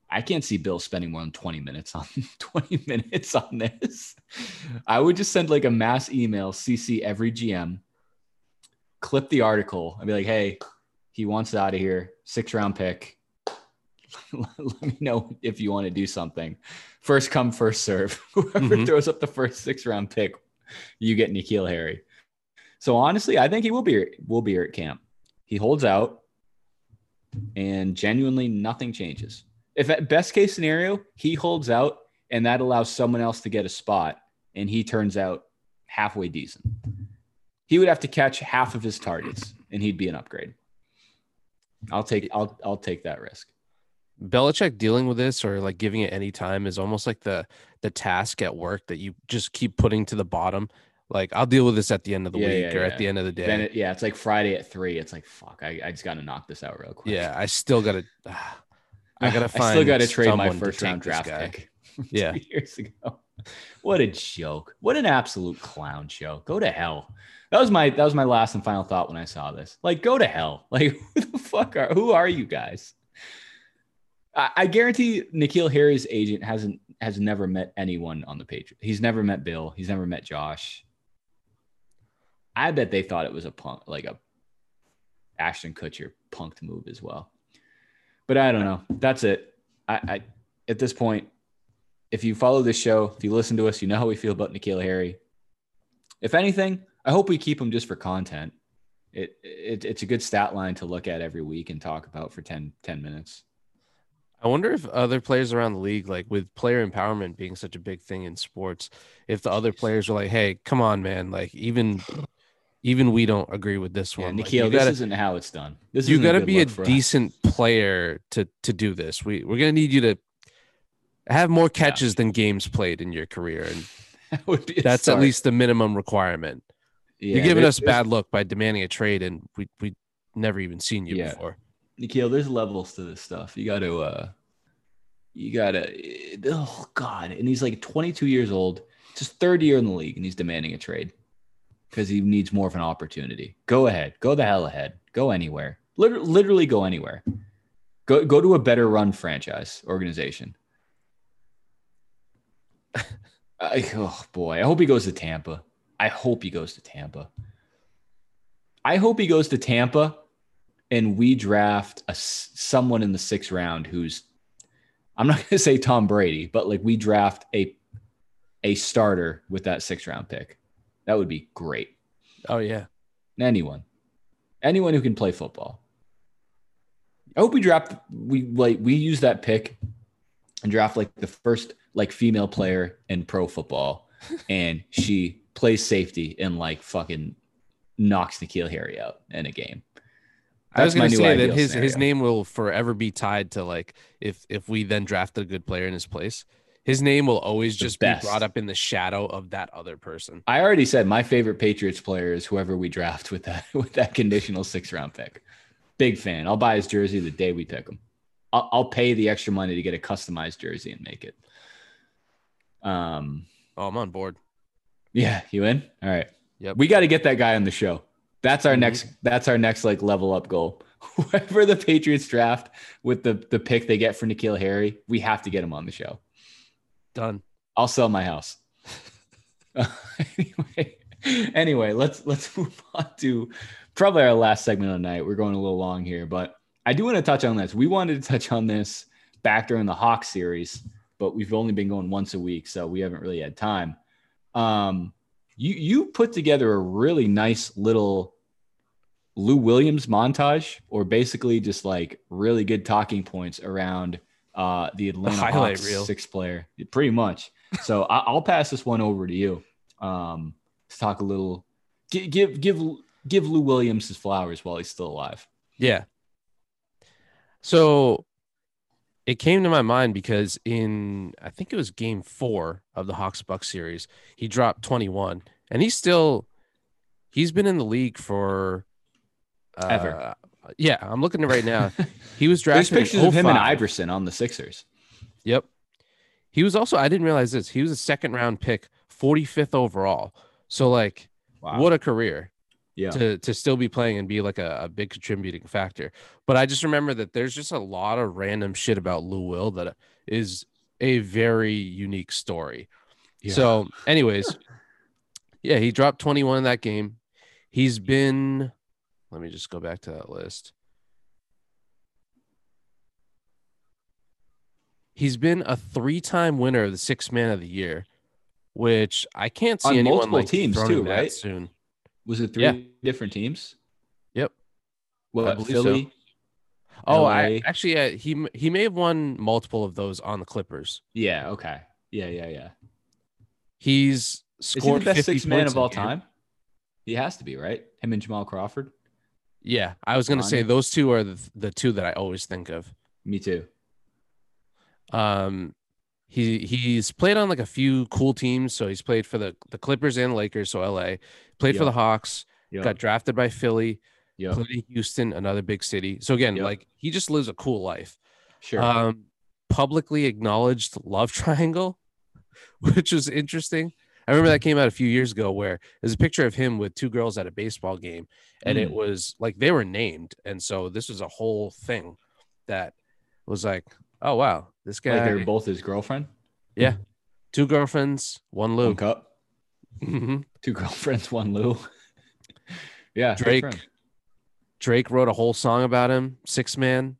I can't see Bill spending more than 20 minutes on 20 minutes on this. I would just send like a mass email, CC every GM, clip the article, and be like, hey, he wants out of here, six round pick. Let me know if you want to do something. First come, first serve. Whoever Mhm. throws up the first six round pick, you get N'Keal Harry. So honestly, I think he will be will be here at camp. He holds out, and genuinely nothing changes. If at best case scenario, he holds out and that allows someone else to get a spot, and he turns out halfway decent. He would have to catch half of his targets, and he'd be an upgrade. I'll take I'll I'll take that risk. Belichick dealing with this or like giving it any time is almost like the the task at work that you just keep putting to the bottom. Like I'll deal with this at the end of the Yeah, week yeah, or yeah. at the end of the day. It, yeah, it's like Friday at three. It's like fuck. I, I just got to knock this out real quick. yeah, I still gotta. I gotta find. I still got to trade my first round draft pick. Yeah. years ago. What a joke! What an absolute clown show. Go to hell. That was my that was my last and final thought when I saw this. Like, go to hell. Like, who the fuck are who are you guys? I, I guarantee N'Keal Harry's agent hasn't has never met anyone on the Patriots. He's never met Bill. He's never met Josh. I bet they thought it was a punk, like a Ashton Kutcher punked move as well. But I don't know. That's it. I, I at this point, if you follow this show, if you listen to us, you know how we feel about N'Keal Harry. If anything, I hope we keep him just for content. It, it it's a good stat line to look at every week and talk about for 10, 10 minutes. I wonder if other players around the league, like with player empowerment being such a big thing in sports, if the other players are like, "Hey, come on, man! Like even, even we don't agree with this one. Like, N'Keal, you this gotta, isn't how it's done. This you got to be a for us. decent player to to do this. We we're gonna need you to have more catches than games played in your career, and That would be that's at least the minimum requirement. Yeah, You're giving us a bad look by demanding a trade, and we we never even seen you Yeah. before. N'Keal, there's levels to this stuff. You got to, uh, you got to, oh God. And he's like 22 years old. It's his third year in the league and he's demanding a trade because he needs more of an opportunity. Go ahead. Go the hell ahead. Go anywhere. Literally, literally go anywhere. Go, go to a better run franchise organization. I, oh boy. I hope he goes to Tampa. I hope he goes to Tampa. I hope he goes to Tampa and we draft a someone in the sixth round who's I'm not going to say Tom Brady, but like we draft a a starter with that sixth round pick. That would be great. Oh yeah, Anyone, anyone who can play football. I hope we draft we like we use that pick and draft like the first like female player in pro football, and she plays safety and like fucking knocks N'Keal Harry out in a game. I was gonna say that his his name will forever be tied to like if if we then drafted a good player in his place, his name will always The just best. be brought up in the shadow of that other person. I already said my favorite Patriots player is whoever we draft with that with that conditional six round pick. Big fan. I'll buy his jersey the day we pick him. I'll, I'll pay the extra money to get a customized jersey and make it. Um, Oh, I'm on board. Yeah, you in? All right. Yep. We got to get that guy on the show. That's our Mhm. next. That's our next like level up goal. Whoever the Patriots draft with the the pick they get for N'Keal Harry, we have to get him on the show. Done. I'll sell my house. anyway, anyway, let's let's move on to probably our last segment of the night. We're going a little long here, but I do want to touch on this. We wanted to touch on this back during the Hawk series, but we've only been going once a week, so we haven't really had time. Um, you you put together a really nice little Lou Williams montage, or basically just like really good talking points around uh, the Atlanta highlight Hawks reel. six player, pretty much. So I, I'll pass this one over to you um, to talk a little. Give give give give Lou Williams his flowers while he's still alive. Yeah. So it came to my mind because in I think it was game four of the Hawks Bucks series, he dropped 21 and he's still he's been in the league for uh, Ever. Yeah, I'm looking at right now. He was There's drafted in pictures of him and Iverson on the Sixers. Yep. He was also I didn't realize this. He was a second round pick, 45th overall. So like what a career yeah. to to still be playing and be like a, a big contributing factor. But I just remember that there's just a lot of random shit about Lou Will that is a very unique story. Yeah. So, anyways, yeah, he dropped 21 in that game. He's been let me just go back to that list. He's been a three-time winner of the six man of the year, which I can't see On anyone multiple like teams, too, right? Soon. Was it three Yeah. different teams? Yep. What believe so. Philly? Oh, I actually yeah, he he may have won multiple of those on the Clippers. Yeah. Okay. Yeah. Yeah. Yeah. He's Is he the best six man of all game. time? He has to be right. Him and Jamal Crawford. Yeah, I was gonna say those two are the, the two that I always think of. Me too. Um, he he's played on like a few cool teams. So he's played for the the Clippers and Lakers. So LA played for the Hawks. Yeah. Got drafted by Philly. Yeah. Played in Houston, another big city. So again, Yep. like he just lives a cool life. Sure. Um, publicly acknowledged love triangle, which was interesting. I remember that came out a few years ago where there's a picture of him with two girls at a baseball game, and it Mm. was like they were named, and so this was a whole thing that was like, oh wow, this guy, like they're both his girlfriend. yeah, two girlfriends, one Lou. One cup. Mhm. Two girlfriends. One Lou. yeah. Drake. Drake wrote a whole song about him, Six Man.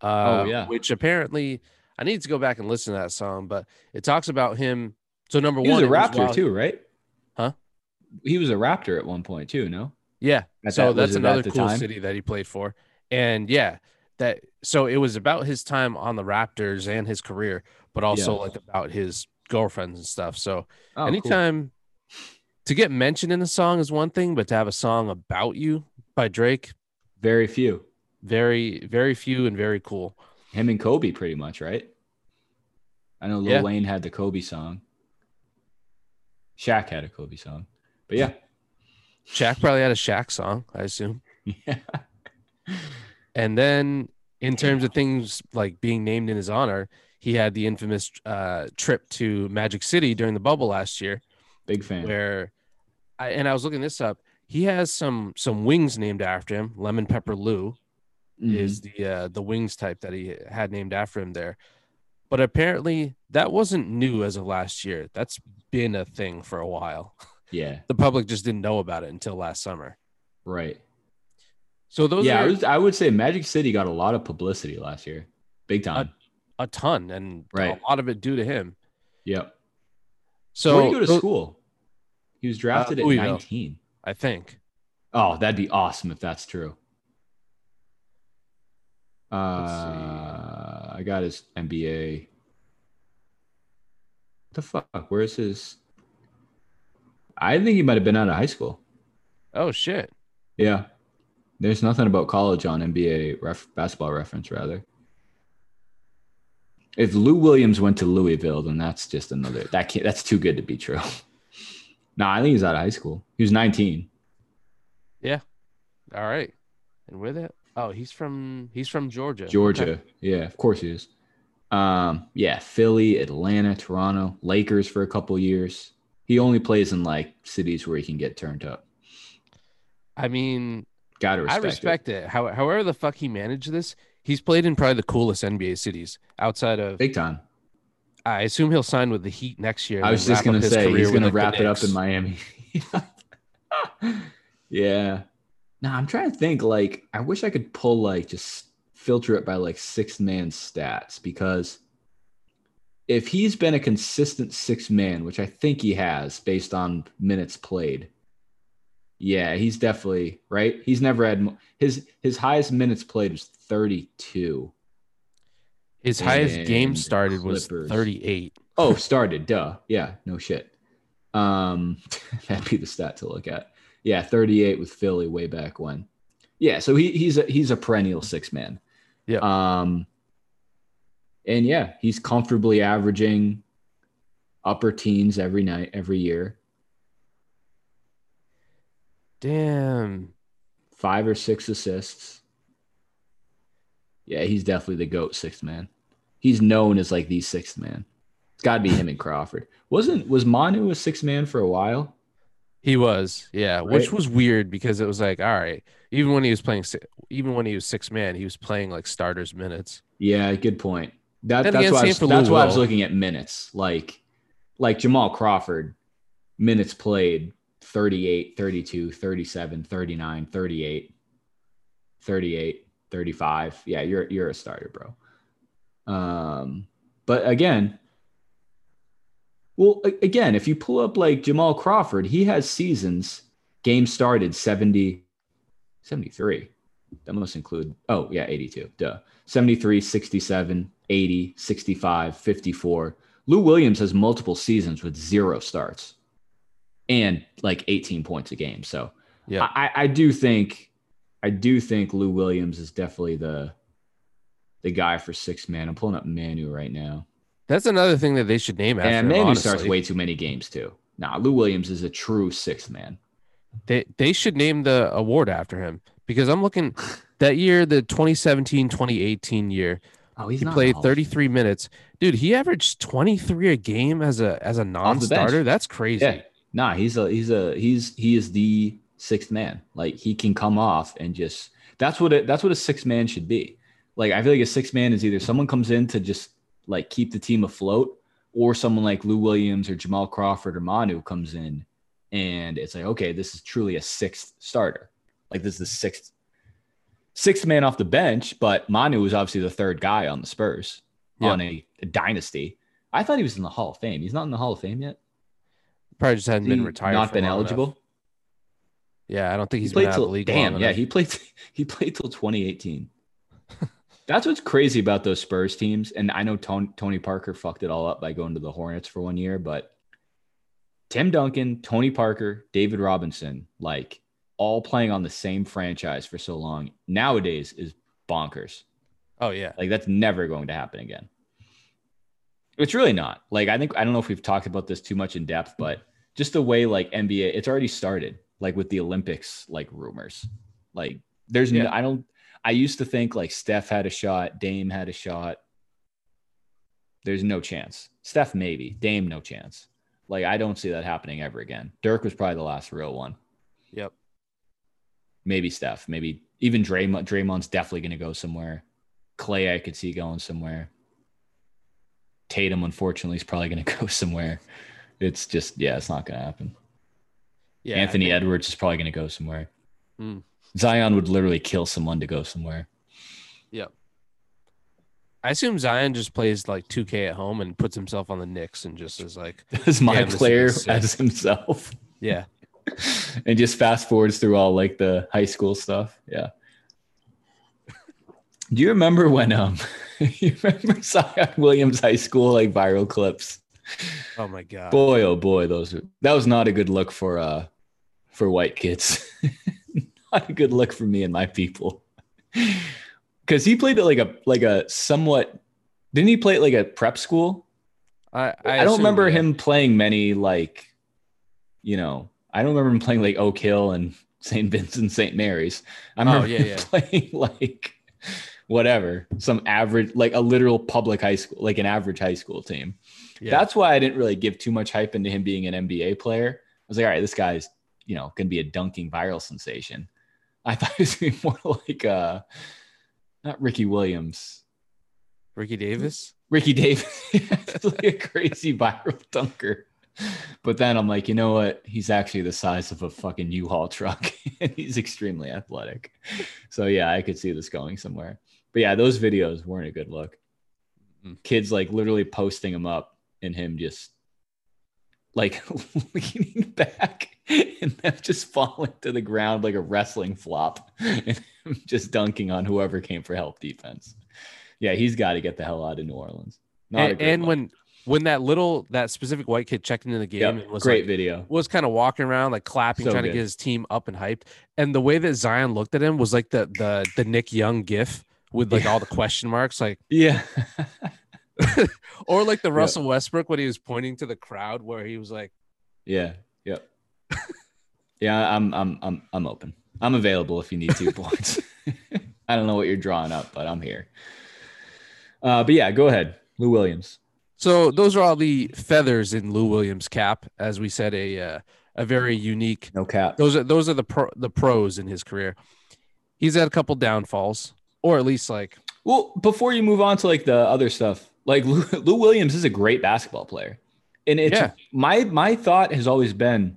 Uh, Oh, yeah. Which apparently I need to go back and listen to that song, but it talks about him. So number He one, a it was Raptor while- too, right? Huh? He was a Raptor at one point too. No. Yeah. At so that- that's another the cool time? city that he played for. And yeah, that so it was about his time on the Raptors and his career, but also Yeah. like about his girlfriends and stuff. So Oh, cool. anytime to get mentioned in a song is one thing, but to have a song about you by Drake, Very few. very, very few and very cool. Him and Kobe, pretty much, right? I know Lil Yeah. Wayne had the Kobe song. Shaq had a Kobe song, but yeah, Shaq probably had a Shaq song, I assume. yeah, And then in terms of things like being named in his honor, he had the infamous uh, trip to Magic City during the bubble last year. big fan. where I, and I was looking this up. He has some some wings named after him. Lemon Pepper Lou Mhm. is the uh, the wings type that he had named after him there. But apparently that wasn't new as of last year. That's been a thing for a while. yeah, The public just didn't know about it until last summer. right. So those yeah, are I, was, I would say Magic City got a lot of publicity last year, big time. a ton, and Right. a lot of it due to him. yep. So Where did he go to school? He was drafted at Louisville. 19. I think. Oh, that'd be awesome if that's true. Uh, I got his MBA. What the fuck? Where's his? I think he might have been out of high school. Oh shit. Yeah. There's nothing about college on NBA ref, basketball reference, rather. If Lou Williams went to Louisville, then that's just another that can't, that's too good to be true. no, I think he's out of high school. He was 19. Yeah. All right. And with it, Oh, he's from he's from Georgia. Georgia. Okay. Yeah, of course he is. Um, yeah, Philly, Atlanta, Toronto, Lakers for a couple years. He only plays in like cities where he can get turned up. I mean, Gotta I respect, respect it. How, however the fuck he managed this, he's played in probably the coolest NBA cities outside of. Big time. I assume he'll sign with the Heat next year. I was just gonna say he's gonna like, wrap it up in Miami. yeah. Now I'm trying to think. Like, I wish I could pull like just filter it by like six man stats because if he's been a consistent six man, which I think he has based on minutes played, yeah, he's definitely right. He's never had his his highest minutes played was 32. His highest game and started was 38. Oh, started. Duh. Yeah. No shit. Um, that'd be the stat to look at. Yeah, 38 with Philly way back when. Yeah, so he he's a he's a perennial six man. Yeah. Um, and yeah, he's comfortably averaging upper teens every night, every year. Damn. Five or six assists. Yeah, he's definitely the goat sixth man. He's known as like the sixth man. It's got to be him and Crawford. Wasn't was Manu a sixth man for a while? He was, yeah, which was weird because it was like, all right, even when he was playing, si- even when he was six man, he was playing like starters minutes. Yeah, good point. That, that's again, why I was, that's why I was looking at minutes. Like like Jamal Crawford, minutes played 38, 32, 37, 39, 38, 38, 35. Yeah, you're you're a starter, bro. Um but again, well again, if you pull up like Jamal Crawford, he has seasons game started 70 73. That must include oh yeah, 82. Duh. 73, 67, 80, 65, 54. Lou Williams has multiple seasons with zero starts and like 18 points a game. So Yeah. I, I do think I do think Lou Williams is definitely the the guy for six man. I'm pulling up Manu right now. That's another thing that they should name after. And Manu honestly. starts way too many games too. Nah, Lou Williams is a true sixth man. They they should name the award after him because I'm looking that year, the 2017 2018 year, Oh, he's he played Hall of Fame. 33 minutes. Dude, he averaged 23 a game as a as a non-starter. That's crazy. Yeah. Nah, he's a he's a he's he is the sixth man. Like he can come off and just that's what it that's what a sixth man should be. Like I feel like a sixth man is either someone comes in to just like keep the team afloat, or someone like Lou Williams or Jamal Crawford or Manu comes in and it's like, okay, this is truly a sixth starter. Like this is the sixth sixth man off the bench, but Manu was obviously the third guy on the Spurs Yeah. on a, a dynasty. I thought he was in the Hall of Fame. He's not in the Hall of Fame yet. Probably just hadn't been retired. Not been long enough. eligible. Yeah, I don't think He he's been played of till league. damn. Yeah, he played. He played till 2018. That's what's crazy about those Spurs teams. And I know Tony, Tony Parker fucked it all up by going to the Hornets for one year, but Tim Duncan, Tony Parker, David Robinson, like all playing on the same franchise for so long nowadays is bonkers. Oh yeah. Like that's never going to happen again. It's really not. Like I think I don't know if we've talked about this too much in depth, but just the way like NBA, it's already started. Like with the Olympics, like rumors. Like there's no, I don't. I used to think like Steph had a shot, Dame had a shot. There's no chance. Steph maybe, Dame no chance. Like I don't see that happening ever again. Dirk was probably the last real one. Yep. Maybe Steph, maybe even Draymond. Draymond's definitely going to go somewhere. Clay, I could see going somewhere. Tatum, unfortunately, is probably going to go somewhere. It's just, yeah, it's not going to happen. Yeah. Anthony think- Edwards is probably going to go somewhere. Hmm. Zion would literally kill someone to go somewhere. Yep. I assume Zion just plays like 2K at home and puts himself on the Knicks and just is like, As my Yeah, player as himself, yeah, and just fast forwards through all like the high school stuff. Yeah. Do you remember when um you remember Zion Williams high school like viral clips? Oh my god, Boy, oh boy, those are that was not a good look for uh for white kids. not a good look for me and my people. Cause he played it like a like a somewhat didn't he play at like a prep school? I I, I, don't remember yeah. him playing many like you know, I don't remember him playing like Oak Hill and St. Vincent St. Mary's. I Oh, remember yeah, him yeah. playing like whatever, some average like a literal public high school, like an average high school team. Yeah. That's why I didn't really give too much hype into him being an NBA player. I was like, all right, this guy's, you know, gonna be a dunking viral sensation. I thought he was gonna be more like uh not Ricky Williams. Ricky Davis. Ricky Davis like a crazy viral dunker. But then I'm like, you know what? He's actually the size of a fucking U-Haul truck and he's extremely athletic. So yeah, I could see this going somewhere. But yeah, those videos weren't a good look. Mm. Kids like literally posting them up and him just like leaning back and them just falling to the ground like a wrestling flop and him just dunking on whoever came for help defense. Yeah, he's got to get the hell out of New Orleans. Not And, and when when that little that specific white kid checked into the game Yep, was great like, video. was kind of walking around like clapping, So trying to get his team up and hyped. And the way that Zion looked at him was like the the the Nick Young gif with like Yeah. all the question marks, like Yeah. or like the Russell Westbrook when he was pointing to the crowd where he was like, yeah. Yep. yeah, I'm I'm I'm I'm open. I'm available if you need two points. I don't know what you're drawing up, but I'm here. Uh, but yeah, go ahead. Lou Williams. So those are all the feathers in Lou Williams' cap, as we said, a uh, a very unique. No cap. Those are those are the pro, the pros in his career. He's had a couple downfalls, or at least like Well, before you move on to like the other stuff, like Lou, Lou Williams is a great basketball player, and it's Yeah. my my thought has always been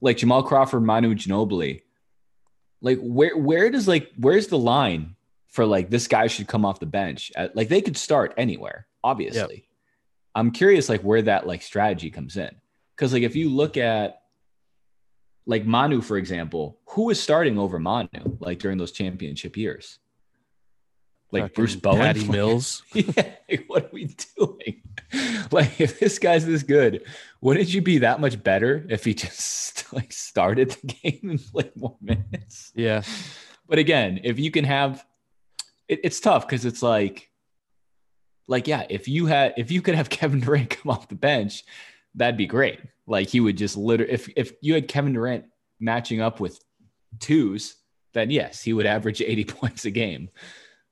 like Jamal Crawford, Manu Ginobili. Like where where does like where's the line for like this guy should come off the bench? At, like they could start anywhere, obviously. I'm curious like where that like strategy comes in because like if you look at like Manu for example, who was starting over Manu like during those championship years? Like fucking Bruce Bowen, Patty Mills. yeah, like, what are we doing? Like, if this guy's this good, wouldn't you be that much better if he just like started the game and played more minutes? Yeah, But again, if you can have, it, it's tough because it's like, like yeah, if you had, if you could have Kevin Durant come off the bench, that'd be great. Like he would just literally, if if you had Kevin Durant matching up with twos, then yes, he would average 80 points a game.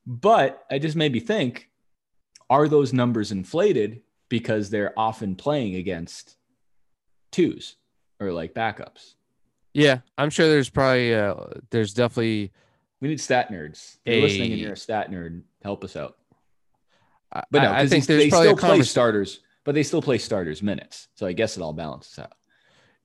But it just made me think, are those numbers inflated because they're often playing against twos or like backups? yeah. I'm sure there's probably uh, there's definitely. We need stat nerds. If you're listening and A- you're a stat nerd, help us out. But no, I, I think they, there's they probably still a play starters, but they still play starters minutes. So I guess it all balances out.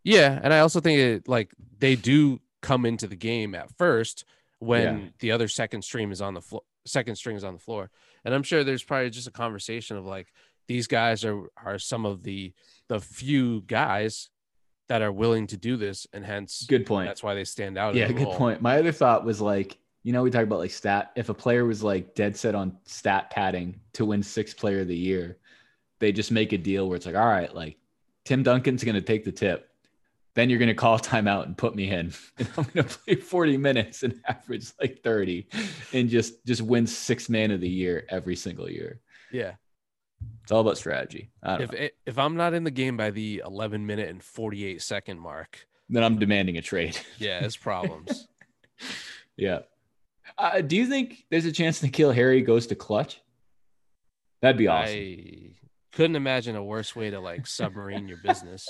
Yeah, and I also think it like they do come into the game at first when Yeah. the other second stream is on the floor second strings on the floor and i'm sure there's probably just a conversation of like these guys are are some of the the few guys that are willing to do this and hence Good point. that's why they stand out Yeah, good role. point. My other thought was like, you know, we talk about like stat. If a player was like dead set on stat padding to win sixth player of the year, they just make a deal where it's like, all right, like Tim Duncan's going to take the tip. Then you're going to call timeout and put me in. And I'm going to play 40 minutes and average like 30 and just just win six man of the year every single year. yeah It's all about strategy. If know. if i'm not in the game by the 11 minute and 48 second mark then I'm demanding a trade. yeah it's problems Yeah. Uh, do you think there's a chance N'Keal Harry goes to Klutch? That'd be awesome. i couldn't imagine a worse way to like submarine your business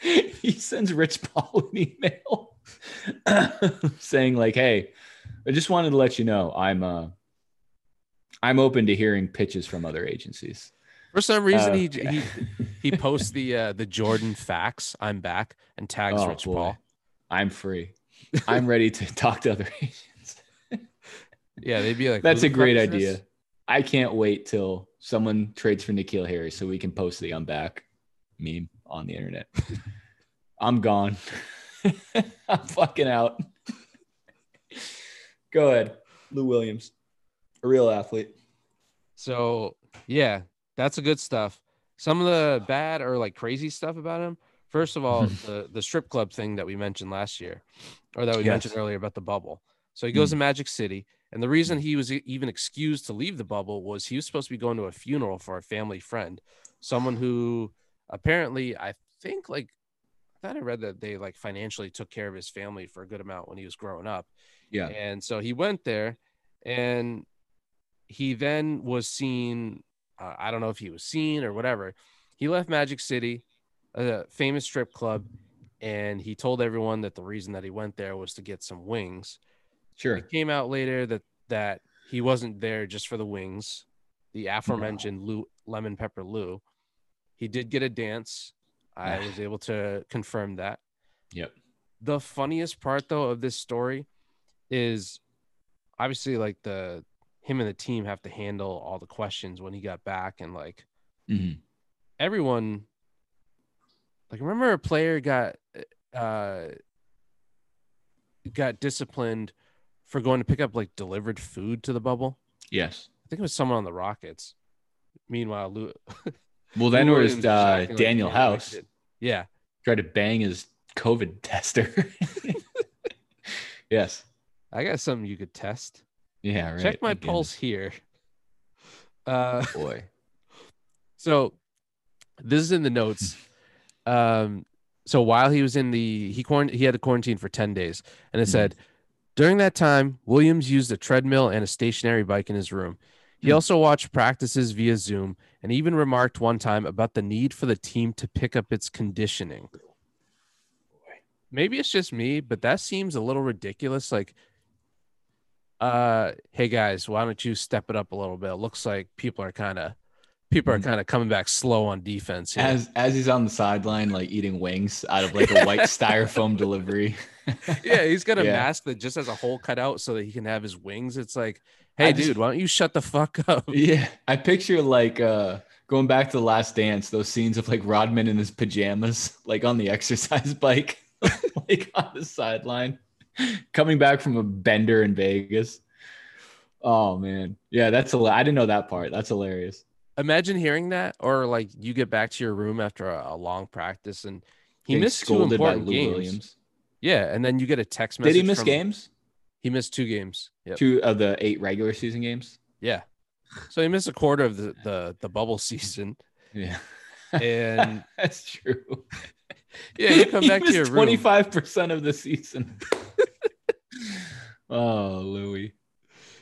he sends Rich Paul an email saying like, "Hey, I just wanted to let you know I'm uh I'm open to hearing pitches from other agencies." For some reason, Uh, he he he posts the uh, the Jordan fax. I'm back and tags Oh, Rich boy. Paul. I'm free. I'm ready to talk to other agents. Yeah, they'd be like, That's a great idea. this?" I can't wait till someone trades for N'Keal Harry so we can post the I'm back meme on the internet. I'm gone. I'm fucking out. Go ahead. Lou Williams, a real athlete. So yeah, that's a good stuff. Some of the bad or like crazy stuff about him. First of all, the the strip club thing that we mentioned last year, or that we mentioned earlier about the bubble. So he goes Mm. to Magic City, and the reason he was even excused to leave the bubble was he was supposed to be going to a funeral for a family friend, someone who apparently I think like I thought I read that they like financially took care of his family for a good amount when he was growing up. Yeah. And so he went there and he then was seen. Uh, I don't know if he was seen or whatever. He left Magic City, a famous strip club, and he told everyone that the reason that he went there was to get some wings. Sure. It came out later that that he wasn't there just for the wings. The aforementioned Lou, lemon pepper Lou. He did get a dance. I was able to confirm that. Yep. The funniest part though of this story is obviously like the him and the team have to handle all the questions when he got back and like Mhm. everyone like remember a player got uh got disciplined for going to pick up like delivered food to the bubble Yes. i think it was someone on the rockets meanwhile Lou, Well, then Williams was uh, like Danuel House yeah tried to bang his COVID tester. yes. i got something you could test Yeah. Right. check my Again. pulse here uh Boy. So this is in the notes. Um, so while he was in the he quarant- he had to quarantine for 10 days, and it Mhm. said during that time, Williams used a treadmill and a stationary bike in his room. He Hmm. also watched practices via Zoom and even remarked one time about the need for the team to pick up its conditioning. Maybe it's just me, but that seems a little ridiculous. Like, uh, hey guys, why don't you step it up a little bit? It looks like people are kind of people are Mhm. kind of coming back slow on defense. Here. As as he's on the sideline, like eating wings out of like a white styrofoam delivery. yeah, he's got a Yeah. mask that just has a hole cut out so that he can have his wings. It's like, hey, I just- dude, why don't you shut the fuck up? Yeah, I picture like uh going back to the last dance, those scenes of like Rodman in his pajamas, like on the exercise bike, like on the sideline, coming back from a bender in Vegas. Oh man. Yeah, that's a I didn't know that part. That's hilarious. Imagine hearing that, or like you get back to your room after a, a long practice and he Getting missed two important games. Williams. Yeah, and then you get a text message. Did he miss from- games? He missed two games. Yep. Two of the eight regular season games? Yeah. So he missed a quarter of the the, the bubble season, Yeah. and that's true. yeah, you come back to your room. Twenty five percent of the season. oh, Louis,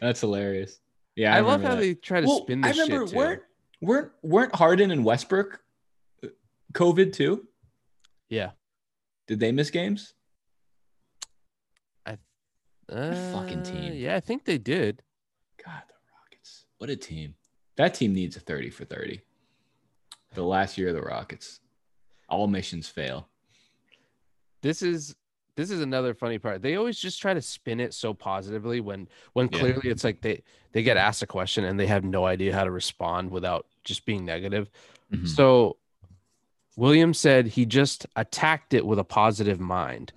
that's hilarious. Yeah, I, love how that. they try to Well, spin I this remember shit too. weren't weren't weren't Harden and Westbrook uh, COVID too? Yeah. Did they miss games? I uh, fucking team. Yeah, I think they did. God, the Rockets. What a team. That team needs a 30 for 30. The last year of the Rockets. All missions fail. This is this is another funny part. They always just try to spin it so positively when when Yeah. clearly it's like they they get asked a question and they have no idea how to respond without just being negative. Mhm. So Williams said he just attacked it with a positive mind.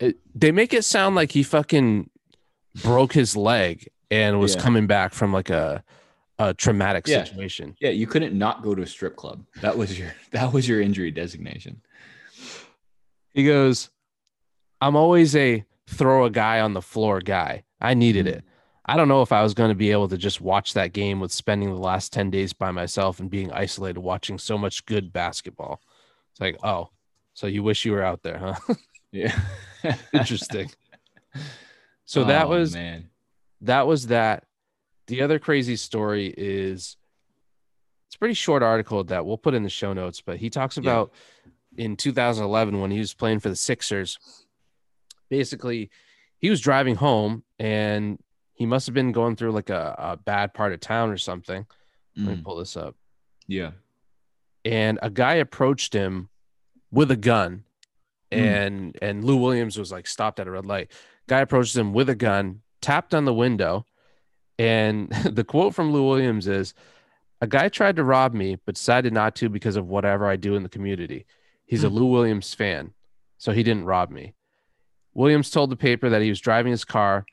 It, they make it sound like he fucking broke his leg and was Yeah. coming back from like a a traumatic Yeah. situation. Yeah, you couldn't not go to a strip club. That was your that was your injury designation. He goes, I'm always a throw a guy on the floor guy. I needed Mm. it. I don't know if I was going to be able to just watch that game with spending the last 10 days by myself and being isolated watching so much good basketball. It's like, oh, so you wish you were out there, huh? Yeah. Interesting. So that Oh, was man. that was that. The other crazy story is it's a pretty short article that we'll put in the show notes, but he talks about in 2011 when he was playing for the Sixers. Basically, he was driving home and he must have been going through like a, a bad part of town or something. Let me Mm, pull this up. yeah. And a guy approached him with a gun. Mm. And and Lou Williams was like stopped at a red light. Guy approached him with a gun, tapped on the window, and the quote from Lou Williams is a guy tried to rob me, but decided not to because of whatever I do in the community. He's a Lou Williams fan, so he didn't rob me. Williams told the paper that he was driving his car.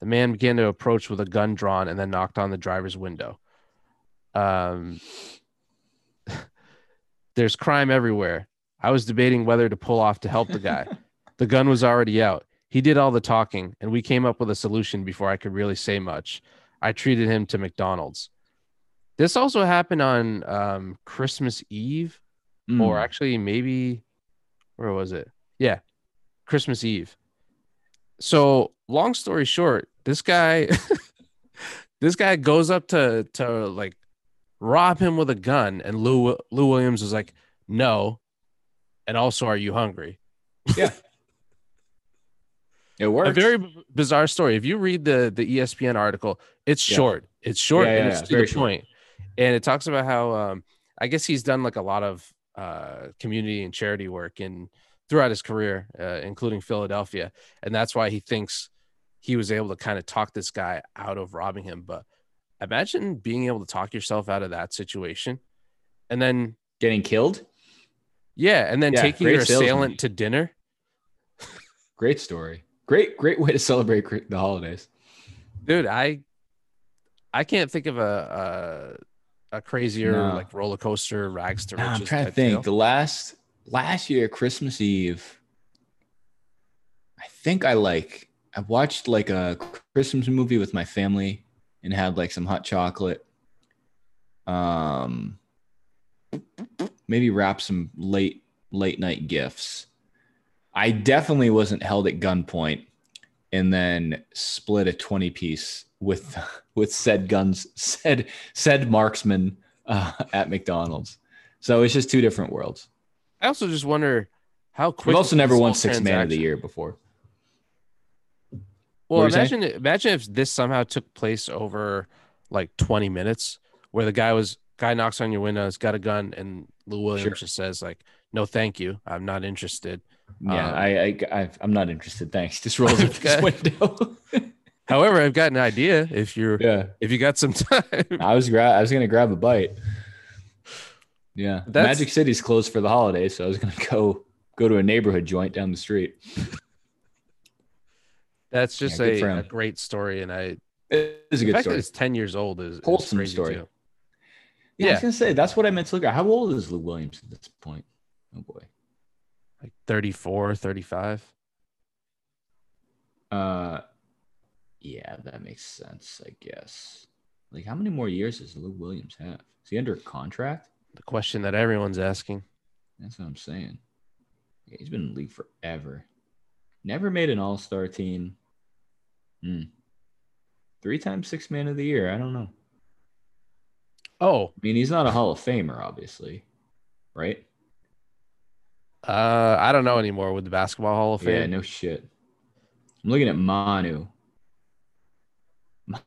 The man began to approach with a gun drawn and then knocked on the driver's window. Um, there's crime everywhere. I was debating whether to pull off to help the guy. the gun was already out. He did all the talking, and we came up with a solution before I could really say much. I treated him to McDonald's. This also happened on um, Christmas Eve, Mm. or actually, maybe where was it? Yeah, Christmas Eve. So, long story short, this guy, this guy goes up to to like rob him with a gun, and Lou Lou Williams is like, "No," and also, "Are you hungry?" Yeah. It works. A very b- bizarre story. If you read the the ESPN article, it's Yeah. short. It's short Yeah, and it's yeah. to Very the short. point. And it talks about how um, I guess he's done like a lot of uh, community and charity work in throughout his career, uh, including Philadelphia, and that's why he thinks he was able to kind of talk this guy out of robbing him. But imagine being able to talk yourself out of that situation, and then Getting killed. yeah, and then Yeah, taking your assailant to dinner. Great story. Great, great way to celebrate the holidays. dude i i can't think of a a, a crazier No. like roller coaster rags to Nah, I'm trying to think. deal. The last last year, Christmas Eve, I think I like I watched like a Christmas movie with my family and had like some hot chocolate. Um, maybe wrap some late late night gifts. I definitely wasn't held at gunpoint and then split a 20 piece with with said guns said said marksman uh, at McDonald's. So it's just two different worlds. I also just wonder how quick We've also never won six man of the year before. well saying? imagine imagine if this somehow took place over like 20 minutes where the guy was guy knocks on your window has got a gun and lou williams Sure. just says like no thank you i'm not interested Yeah, Um, I, I, I'm not interested. Thanks. Just rolls up his Okay. window. however i've got an idea if you're yeah, if you got some time I was gra- I was gonna grab a bite. Yeah, That's- Magic City's closed for the holiday, so I was gonna go go to a neighborhood joint down the street. that's just Yeah, a, a great story and i It is a the good fact story. that it's 10 years old is, is Wholesome crazy story. too. Yeah, I Yeah. was gonna say that's what I meant to look at. How old is Lou Williams at this point? Oh boy. like 34 35 Uh, yeah, that makes sense. I guess. Like, how many more years does Lou Williams have? Is he under contract? The question that everyone's asking That's what I'm saying. Yeah, he's been in the league forever. Never made an All Star team. Hmm. Three times six man of the year. I don't know. oh I mean, he's not a Hall of Famer, obviously, right? uh i don't know anymore with the basketball hall of Fame. Yeah, no shit. I'm looking at Manu.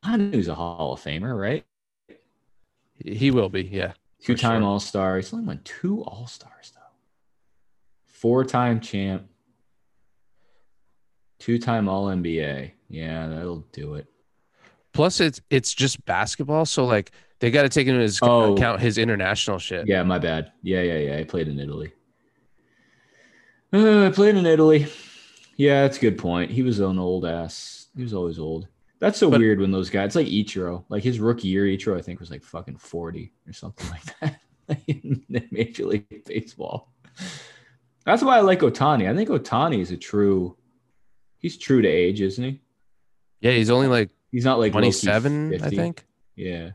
Manu's a Hall of Famer, right? he will be yeah Two time sure. All Star. He's only won two All Stars, though. Four time champ. Two-time All NBA. Yeah, that'll do it. Plus, it's it's just basketball, so like they got to take into his Oh. account his international shit. Yeah, my bad. Yeah, yeah, yeah. I played in Italy. Uh, I played in Italy. Yeah, that's a good point. He was an old ass. He was always old. That's so But- weird when those guys, it's like Ichiro, like his rookie year, Ichiro, I think was like fucking 40 or something like that in Major League Baseball. That's why I like Ohtani. I think Ohtani is a true, he's true to age, isn't he? Yeah, he's only like He's not like low-key 27, I think. Yeah.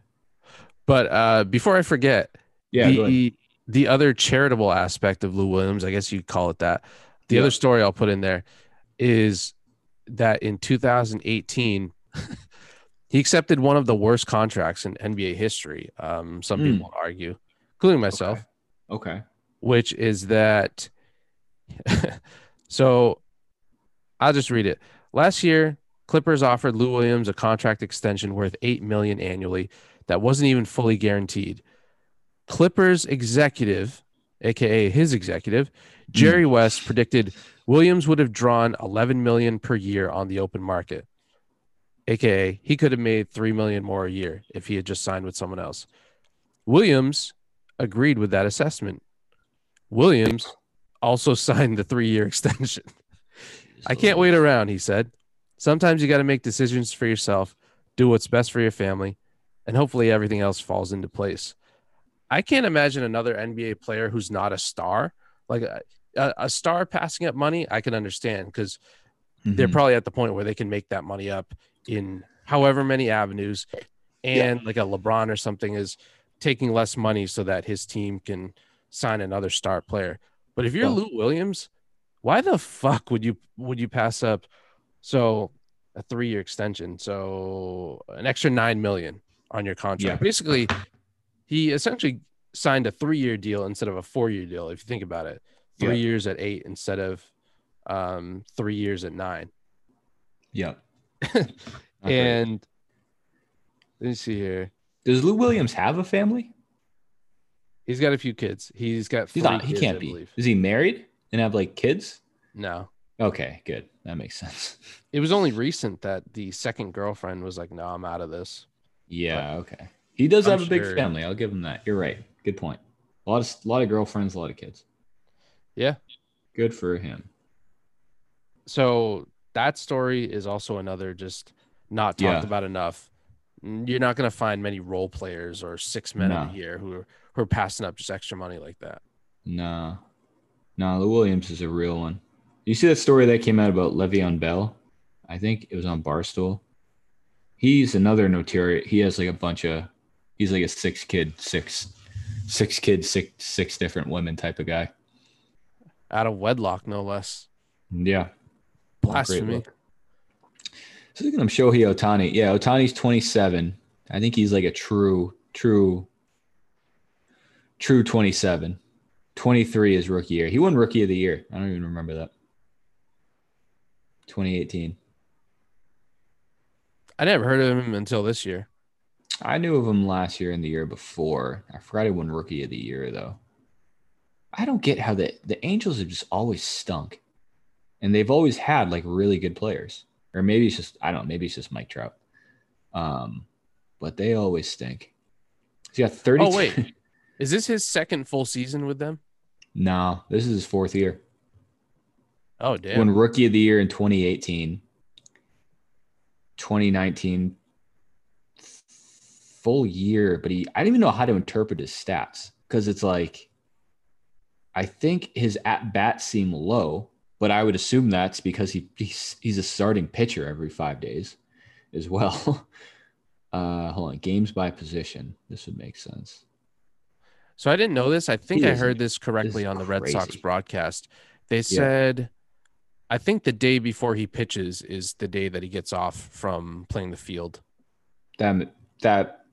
But uh, before I forget, Yeah. the the other charitable aspect of Lou Williams, I guess you'd call it that. The Yeah. other story I'll put in there is that in 2018, he accepted one of the worst contracts in NBA history. Um, some Hmm. people argue, including myself, Okay. which is that. so, I'll just read it. Last year, Clippers offered Lou Williams a contract extension worth eight million annually that wasn't even fully guaranteed. Clippers executive, aka his executive, Jerry West predicted Williams would have drawn 11 million per year on the open market. AKA he could have made 3 million more a year if he had just signed with someone else. Williams agreed with that assessment. Williams also signed the 3-year extension. I can't wait around, he said. Sometimes you got to make decisions for yourself, do what's best for your family, and hopefully everything else falls into place. I can't imagine another NBA player who's not a star. Like a, a, star passing up money, I can understand because they're Mhm. probably at the point where they can make that money up in however many avenues. And like a LeBron or something is taking less money so that his team can sign another star player. But if you're Well- Lou Williams, why the fuck would you would you pass up so a three year extension, so an extra nine million on your contract? Yeah. Basically, he essentially signed a three year deal instead of a four year deal. If you think about it, three Yeah. years at eight instead of um, three years at nine. Yeah. And let me see here. does Lou Williams have a family? He's got a few kids. He's got. He's not. He kids, can't I be. believe. Is he married and have like kids? No, Okay, good. That makes sense. it was only recent that the second girlfriend was like, "No, I'm out of this." Yeah. Okay. He does I'm have a big sure- family. I'll give him that. You're right. Good point. A lot of a lot of girlfriends, a lot of kids. Yeah. Good for him. So that story is also another just not talked Yeah. about enough. You're not going to find many role players or six men of No. the year who are who are passing up just extra money like that. No. No, The Williams is a real one. You see that story that came out about Le'Veon Bell? I think it was on Barstool. He's another notorious. He has like a bunch of. He's like a six kid, six, six kids, six six different women type of guy. Out of wedlock, no less. Yeah. Blasphemy. So look at him, Shohei Ohtani. Yeah, Ohtani's 27. I think he's like a true, true, true 27. 23 is rookie year. He won rookie of the year. I don't even remember that. 2018. I never heard of him until this year. I knew of him last year and the year before. I forgot he won rookie of the year though. I don't get how the the Angels have just always stunk, and they've always had like really good players. Or maybe it's just I don't know. Maybe it's just Mike Trout. Um, but they always stink. So yeah, thirty. Oh wait, is this his second full season with them? no, this is his fourth year. Oh damn. Won rookie of the year in 2018. 2019 full year, but he I don't even know how to interpret his stats because it's like I think his at bats seem low, but I would assume that's because he he's, he's a starting pitcher every five days as well. Uh, hold on, games by position. This would make sense. So I didn't know this. I think I heard this correctly is on the Red Sox broadcast. They said, I think the day before he pitches is the day that he gets off from playing the field. That that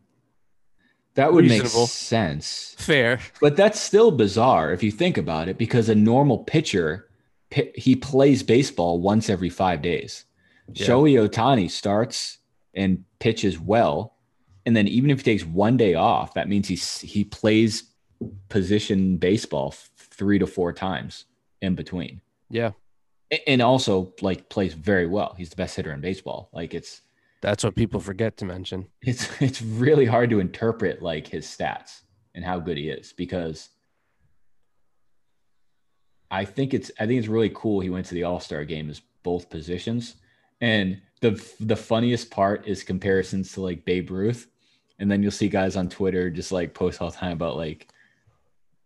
that would Reasonable. make sense. Fair. But that's still bizarre if you think about it, because a normal pitcher, pi- he plays baseball once every five days. Yeah. Shohei Ohtani starts and pitches well, and then even if he takes one day off, that means he's he plays position baseball three to four times in between. Yeah. And also like plays very well. He's the best hitter in baseball. Like it's That's what people forget to mention. it's it's really hard to interpret like his stats and how good he is because I think it's I think it's really cool he went to the All-Star game as both positions. And the the funniest part is comparisons to like Babe Ruth. And then you'll see guys on Twitter just like post all the time about like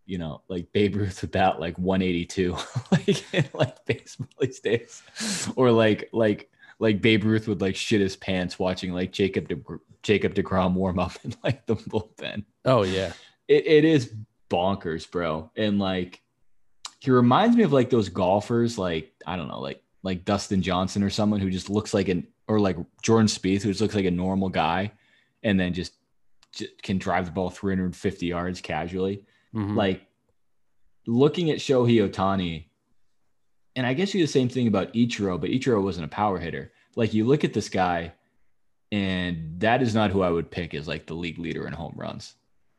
you know, like Babe Ruth about like 182, like in like baseball these days, or like like like Babe Ruth would like shit his pants watching like Jacob De, Jacob Degrom warm up in like the bullpen. Oh yeah. It, it is bonkers, bro. And like he reminds me of like those golfers, like I don't know, like like Dustin Johnson or someone who just looks like an or like Jordan Spieth, who just looks like a normal guy, and then just, just can drive the ball 350 yards casually Mhm. like looking at Shohei Ohtani, and I guess you the same thing about Ichiro, but Ichiro wasn't a power hitter. Like you look at this guy, and that is not who I would pick as like the league leader in home runs.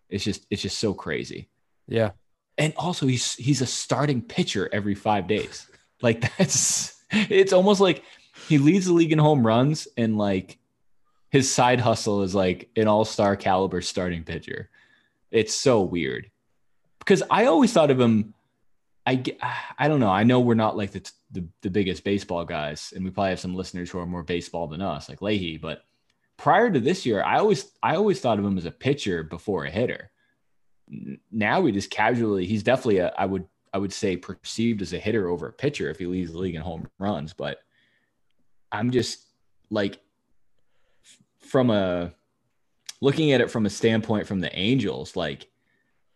It's just it's just so crazy. yeah. And also he's he's a starting pitcher every five days. Like that's it's almost like he leads the league in home runs and like his side hustle is like an all-star caliber starting pitcher. It's so weird. Because I always thought of him I I don't know. I know we're not like the, the the biggest baseball guys and we probably have some listeners who are more baseball than us like Leahy, but prior to this year, I always I always thought of him as a pitcher before a hitter now we just casually he's definitely a I would I would say perceived as a hitter over a pitcher if he leads the league in home runs, but I'm just like from a looking at it from a standpoint from the Angels, like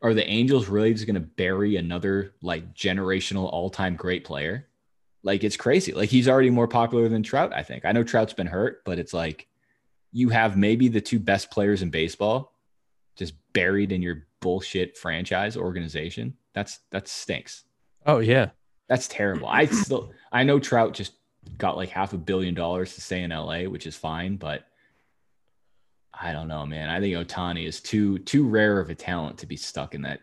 are the Angels really just going to bury another like generational all-time great player? Like it's crazy. Like he's already more popular than Trout, I think. I know Trout's been hurt, but it's like you have maybe the two best players in baseball buried in your bullshit franchise organization. That's that stinks. Oh yeah. That's terrible. I still I know Trout just got like half a billion dollars to stay in LA, which is fine, but I don't know, man. I think Ohtani is too too rare of a talent to be stuck in that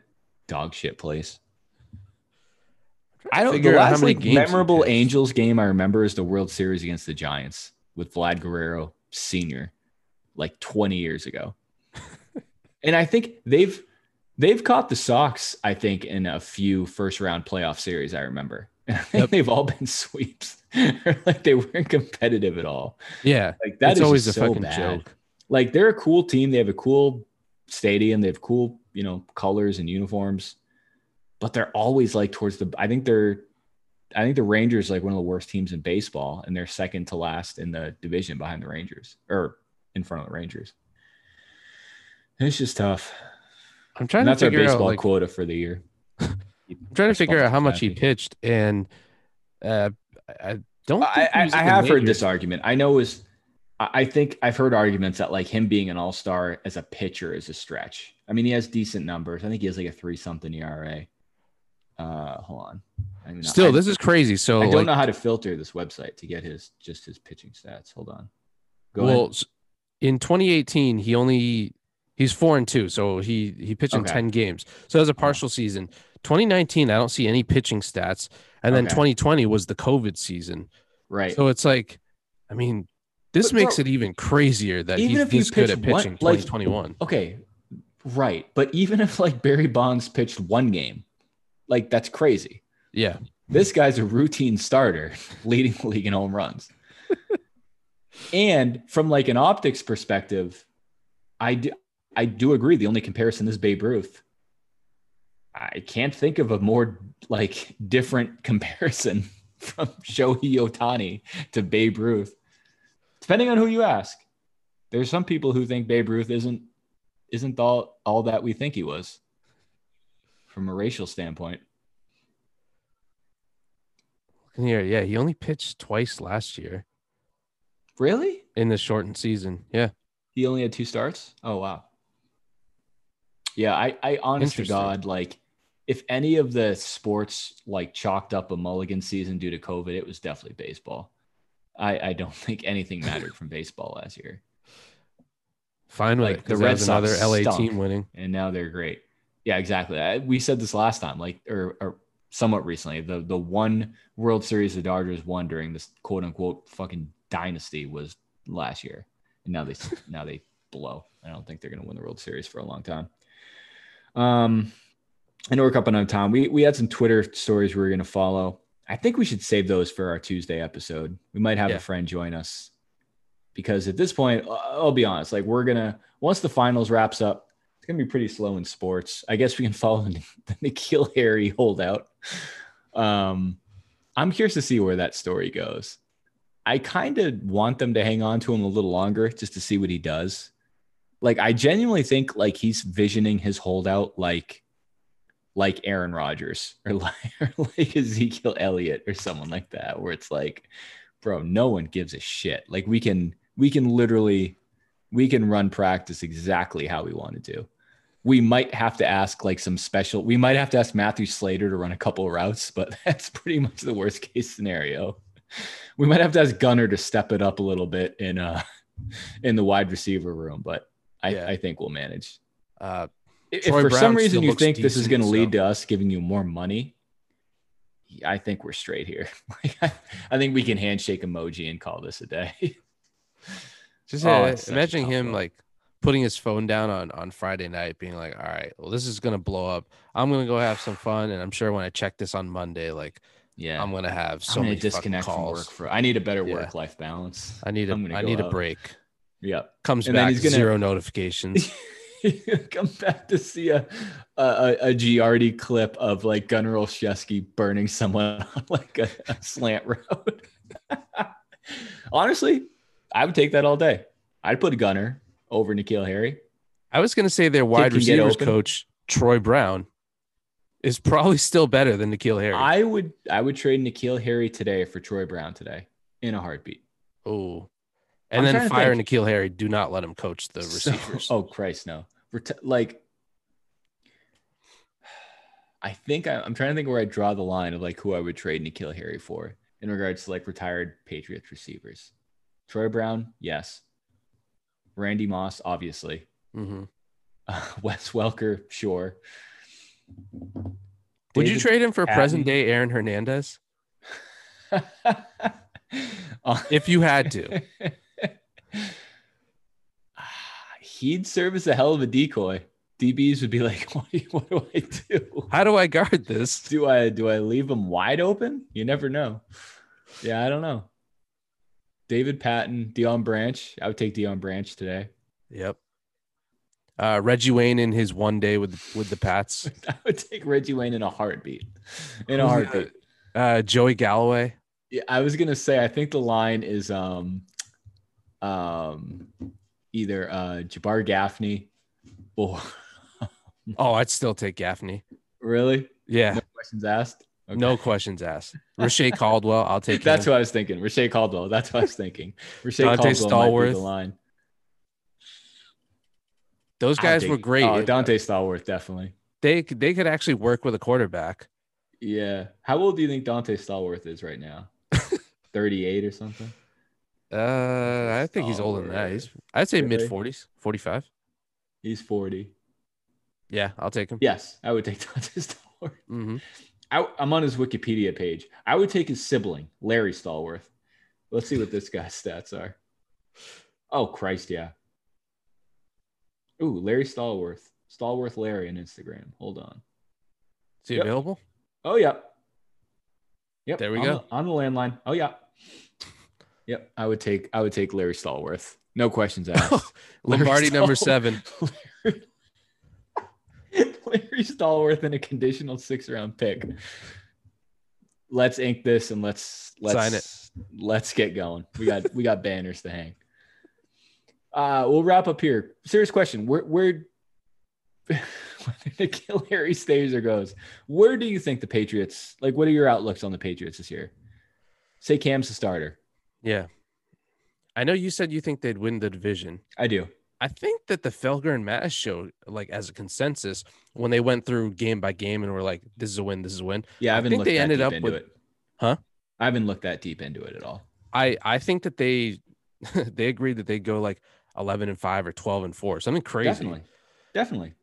dog shit place. I don't. The figure out how last many like, games memorable. Angels game I remember is the World Series against the Giants with Vlad Guerrero Senior, like 20 years ago. And I think they've they've caught the Sox. I think in a few first round playoff series. I remember. And I think Yep. they've all been sweeps. like they weren't competitive at all. Yeah. Like that's always a so fucking bad. joke. Like they're a cool team. They have a cool stadium. They have cool, you know, colors and uniforms. But they're always like towards the. I think they're. I think the Rangers are like one of the worst teams in baseball, and they're second to last in the division behind the Rangers or in front of the Rangers. It's just tough. I'm trying And to that's our figure out baseball like, quota for the year. I'm trying to figure out how much he pitched and uh I don't I, I, I have heard this argument. I know is I I think I've heard arguments that like him being an all star as a pitcher is a stretch. I mean, he has decent numbers. I think he has like a three something ERA. Uh, hold on. I mean, Still, I, this is crazy. So I don't like, know how to filter this website to get his just his pitching stats. Hold on. Go well, ahead. in 2018, he only he's four and two, so he he pitched in 10 games. So that was a partial season. 2019, I don't see any pitching stats, and then Okay. 2020 2020 was the COVID season. Right. So it's like, I mean, this But, makes bro, it even crazier that even he's if this good at pitch one- pitching. like- 2021. okay. Right. But even if like Barry Bonds pitched one game, like that's crazy. Yeah, This guy's a routine starter, leading the league in home runs. and from like an optics perspective, I do I do agree. The only comparison is Babe Ruth. I can't think of a more like different comparison from Shohei Ohtani to Babe Ruth. Depending on who you ask. There's some people who think Babe Ruth isn't isn't all all that we think he was from a racial standpoint. And here, yeah, he only pitched twice last year Really? in the shortened season. Yeah, He only had two starts. Oh wow. Yeah, I, I honest to God, like if any of the sports like chalked up a mulligan season due to COVID, it was definitely baseball. I, I don't think anything mattered from baseball last year. fine with Like, it. the Red was another LA team winning. And now they're great. Yeah, exactly. I, we said this last time, like or, or somewhat recently. The the one World Series the Dodgers won during this quote unquote fucking dynasty was last year, and now they now they blow. I don't think they're gonna win the World Series for a long time. Um, I know we're coming on time. We we had some Twitter stories we were gonna follow. I think we should save those for our Tuesday episode. We might have Yeah. a friend join us because at this point, I'll be honest. Like we're gonna once the finals wraps up, it's gonna be pretty slow in sports. I guess we can follow the, the N'Keal Harry holdout. Um, I'm curious to see where that story goes. I kind of want them to hang on to him a little longer just to see what he does. Like I genuinely think like he's visioning his holdout like like Aaron Rodgers or like, or like Ezekiel Elliott or someone like that, where it's like, bro, no one gives a shit. Like we can we can literally we can run practice exactly how we want to do. We might have to ask like some special. We might have to ask Matthew Slater to run a couple routes, but that's pretty much the worst case scenario. We might have to ask Gunnar to step it up a little bit in uh in the wide receiver room, but I, Yeah. I think we'll manage. Uh, If for some reason you think this is going to lead so- to us giving you more money, I think we're straight here. Like, I, I think we can handshake emoji and call this a day. just Oh, uh, it's such a imagine him like putting his phone down on on Friday night, being like, "All right, well, this is gonna blow up. I'm gonna go have some fun, and I'm sure when I check this on Monday, like, Yeah, I'm gonna have so I'm gonna many disconnect from work for. I need a better Yeah. work life balance. I need a go need a out. break. Yep. Comes And back he's gonna- zero notifications. Come back to see a a, a, Giardi clip of like Gunnar Olszewski burning someone on like a, a slant road. Honestly, I would take that all day. I'd put Gunnar over N'Keal Harry. I was gonna say their wide receivers coach Troy Brown is probably still better than N'Keal Harry. I would I would trade N'Keal Harry today for Troy Brown today in a heartbeat. oh, and then fire. N'Keal Harry. Do not let him coach the So- receivers. oh Christ, no. Like I think I, I'm trying to think where I draw the line of like who I would trade N'Keal Harry for in regards to like retired Patriots receivers. Troy Brown, yes. Randy Moss, obviously. hmm Uh, Wes Welker, sure. Would you trade him for Patten. present day Aaron Hernandez if you had to? He'd serve as a hell of a decoy. DBs would be like, what do, what do I do? How do I guard this? Do I do I leave him wide open? You never know. Yeah, I don't know. David Patten, Deion Branch. I would take Deion Branch today. Yep. Uh, Reggie Wayne in his one day with with the Pats. I would take Reggie Wayne in a heartbeat. In a heartbeat. Uh, Joey Galloway. Yeah, I was gonna say I think the line is um um either uh Jabbar Gaffney or Oh, I'd still take Gaffney. really? Yeah, No questions asked. Okay. no questions asked. Reche Caldwell. I'll take. That's him. what I was thinking. Reche Caldwell. That's what I was thinking. Reche Donté Caldwell might be Stallworth. the line. Those guys were great. Oh, Donté Stallworth, definitely. They could- they could actually work with a quarterback. Yeah. How old do you think Donté Stallworth is right now? 38 or something? Uh, I think he's older than that. He's I'd say Really? mid forties, forty five. He's 40. Yeah, I'll take him. Yes, I would take Donté Stallworth. hmm I, I'm on his Wikipedia page. I would take his sibling, Larry Stallworth. Let's see what this guy's stats are. Oh, Christ, yeah. Ooh, Larry Stallworth. Stallworth Larry on Instagram. Hold on. Is he Yep. available? Oh, yeah. Yep. There we on go. The, on the landline. Oh, yeah. Yep. I would take I would take Larry Stallworth. No questions asked. Larry Lombardi number seven. Larry, Larry Stallworth in a conditional six round pick. Let's ink this and let's let's Sign it. Let's get going. We got we got banners to hang. Uh we'll wrap up here. Serious question. Where where whether N'Keal Harry stays or goes, where do you think the Patriots like what are your outlooks on the Patriots this year? Say Cam's the starter. Yeah, I know you said you think they'd win the division. I do. I think that the Felger and Mazz show, like as a consensus, when they went through game by game and were like, "This is a win, this is a win." Yeah, I I haven't think looked they ended up into with- it. Huh? I haven't looked that deep into it at all. I I think that they they agreed that they'd go like eleven and five or twelve and four, something crazy. Definitely. Definitely.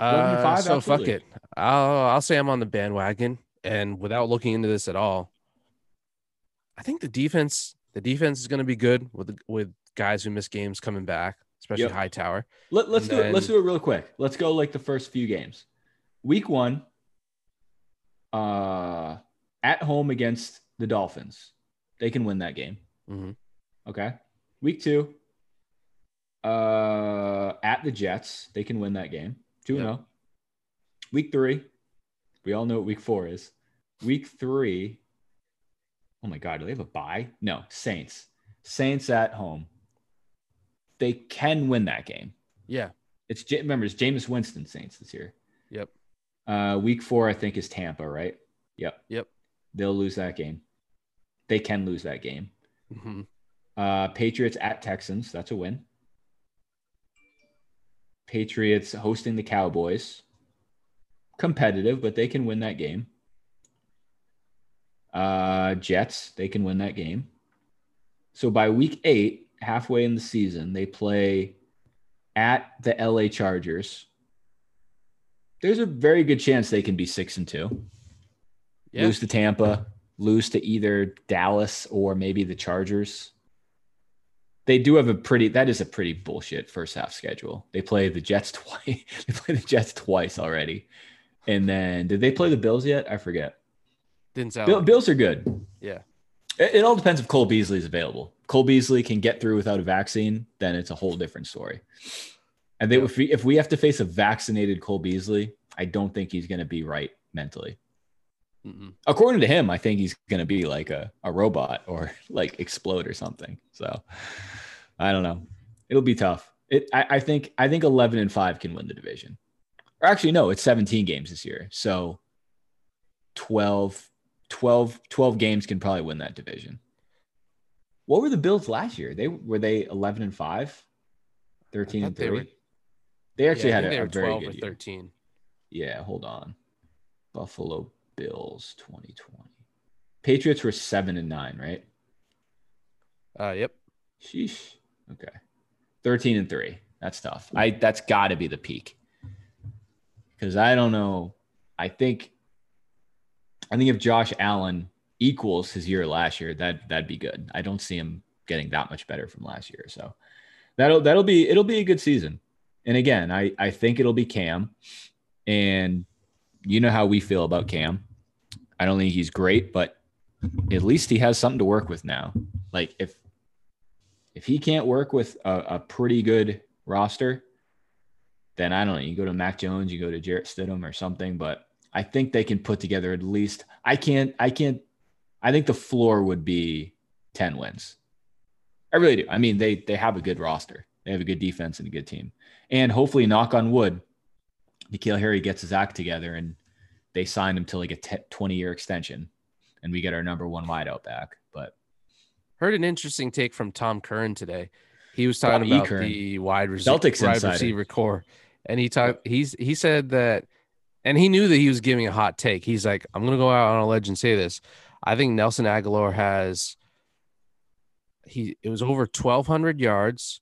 11 and Uh, five, so fuck it. I'll I'll say I'm on the bandwagon. and without looking into this at all, I think the defense the defense is going to be good with with guys who miss games coming back, especially Yep. Hightower. Let, let's And do it. Let's do it real quick. Let's go like the first few games. Week one, uh, at home against the Dolphins, they can win that game. Mhm. Okay. Week two, uh, at the Jets, they can win that game. Two and Yep. zero. Week three, we all know what week four is. Week three, oh my God, do they have a bye? No, Saints. Saints at home. They can win that game. Yeah. It's remember it's Jameis Winston Saints this year. Yep. Uh, week four, I think, is Tampa, right? Yep. Yep. They'll lose that game. They can lose that game. Mhm. Uh, Patriots at Texans. That's a win. Patriots hosting the Cowboys. Competitive, but they can win that game. Uh, Jets, they can win that game. So by week eight, halfway in the season, they play at the LA Chargers. There's a very good chance they can be six and two Yeah. lose to Tampa, lose to either Dallas or maybe the Chargers. They do have a pretty that is a pretty bullshit first half schedule. They play the Jets twice. they play the Jets twice already. And then did they play the Bills yet? I forget. Didn't sound Bill, like- Bills are good. yeah. It, it all depends if Cole Beasley is available. Cole Beasley can get through without a vaccine, then it's a whole different story. And then if we if we have to face a vaccinated Cole Beasley, I don't think he's going to be right mentally. Mm-mm. According to him, I think he's going to be like a, a robot or like explode or something. So I don't know. It'll be tough. It I, I think I think 11 and 5 can win the division. Or actually no, it's 17 games this year. So 12 12 12 games can probably win that division. What were the Bills last year? They were they 11 and 5? 13 and thought they 3? were- They actually Yeah, had a, a very 12 good or year. 13. Yeah, hold on. Buffalo Bills 2020. Patriots were 7 and 9, right? Uh, yep. Sheesh. Okay. 13 and 3. That's tough. I that's got to be the peak. Cuz I don't know. I think I think if Josh Allen equals his year last year, that that'd be good. I don't see him getting that much better from last year. So that'll that'll be it'll be a good season. And again, I I think it'll be Cam and you know how we feel about Cam. I don't think he's great, but at least he has something to work with now. Like if if he can't work with a, a pretty good roster, then I don't know. You go to Mac Jones, you go to Jarrett Stidham or something, but I think they can put together at least. I can't. I can't. I think the floor would be ten wins. I really do. I mean, they they have a good roster. They have a good defense and a good team, and hopefully, knock on wood, N'Keal Harry gets his act together and they sign him to like a 20 year extension, and we get our number one wideout back. But Heard an interesting take from Tom Curran today. He was talking about the wide receiver, wide receiver core, and he talked. He's he said that, and he knew that he was giving a hot take. He's like, I'm gonna go out on a ledge and say this. I think Nelson Agholor has. He it was over 1,200 yards.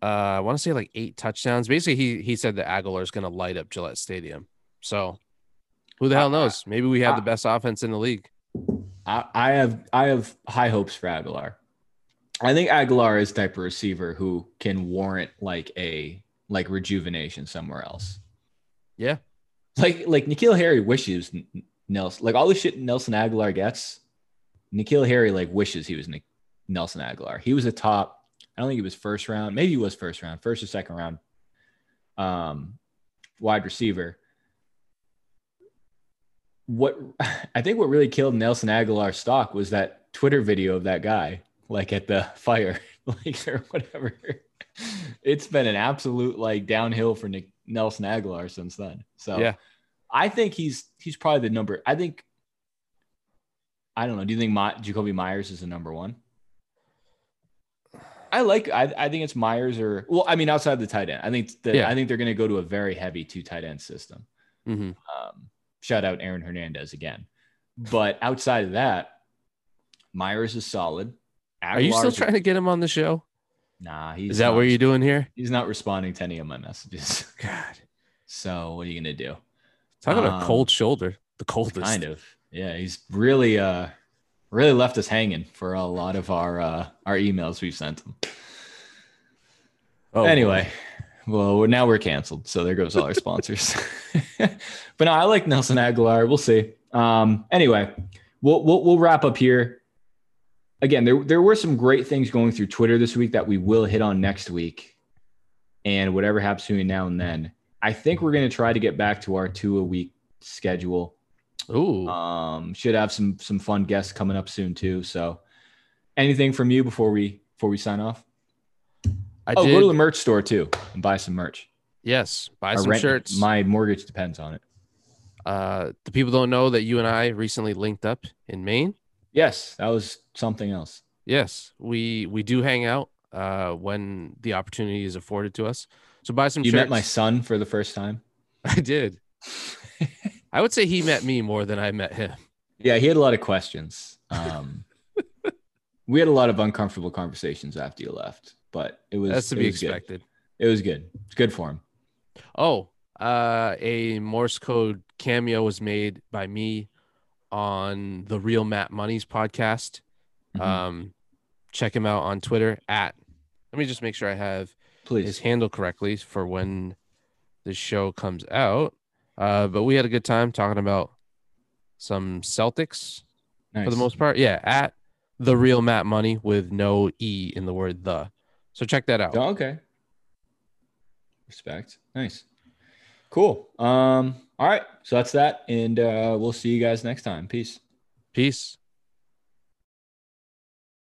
Uh, I want to say like eight touchdowns. Basically, he he said that Agholor is gonna light up Gillette Stadium. So, who the hell knows? Maybe we have the best offense in the league. I, I have I have high hopes for Agholor. I think Agholor is type of receiver who can warrant like a like rejuvenation somewhere else. Yeah. Like like N'Keal Harry wishes Nelson like all the shit Nelson Agholor gets. N'Keal Harry like wishes he was Nick, Nelson Agholor. He was a top. I don't think he was first round. Maybe he was first round, first or second round. Um, wide receiver. What I think what really killed Nelson Agholor's stock was that Twitter video of that guy, like at the fire, like or whatever. It's been an absolute like downhill for Nick, Nelson Agholor since then. So Yeah. I think he's he's probably the number. I think I don't know. Do you think My, Jakobi Meyers is the number one? I like. I, I think it's Meyers or well. I mean, outside the tight end, I think that Yeah. I think they're going to go to a very heavy two tight end system. hmm Um, shout out Aaron Hernandez again. But outside of that, Meyers is solid. Are you still Agholor's- trying to get him on the show? Nah, he's Is that not what you're doing here? He's not responding to any of my messages. God. So what are you gonna do? Talk about a Um, cold shoulder. the coldest. Kind of. Yeah, he's really uh really left us hanging for a lot of our uh our emails we've sent him. Oh, anyway, well, now we're canceled. So there goes all our sponsors. but no, I like Nelson Agholor. We'll see. Um, anyway, we'll, we'll we'll wrap up here. Again, there there were some great things going through Twitter this week that we will hit on next week, and whatever happens between now and then. I think we're going to try to get back to our two a week schedule. Ooh. Um, should have some some fun guests coming up soon too. So, anything from you before we before we sign off? I oh, did. go to the merch store too and buy some merch. yes, buy some rent- shirts. My mortgage depends on it. uh, the people don't know that you and I recently linked up in Maine. Yes, that was something else. Yes, we we do hang out uh, when the opportunity is afforded to us. So buy some You shirts. met my son for the first time. I did. I would say he met me more than I met him. Yeah, he had a lot of questions. Um, we had a lot of uncomfortable conversations after you left, but it was That's to be was good. expected. It was good. It's good for him. Oh, uh, a Morse code cameo was made by me on the Real Matt Money's podcast. Mhm. Um, check him out on Twitter at. Let me just make sure I have Please. his handle correctly for when the show comes out. Uh, but we had a good time talking about some Celtics for the most part. Yeah, at the Real Matt Money with no e in the word the. So check that out. Oh, okay. Respect. Nice. Cool. Um, all right. So that's that. And uh, we'll see you guys next time. Peace. Peace.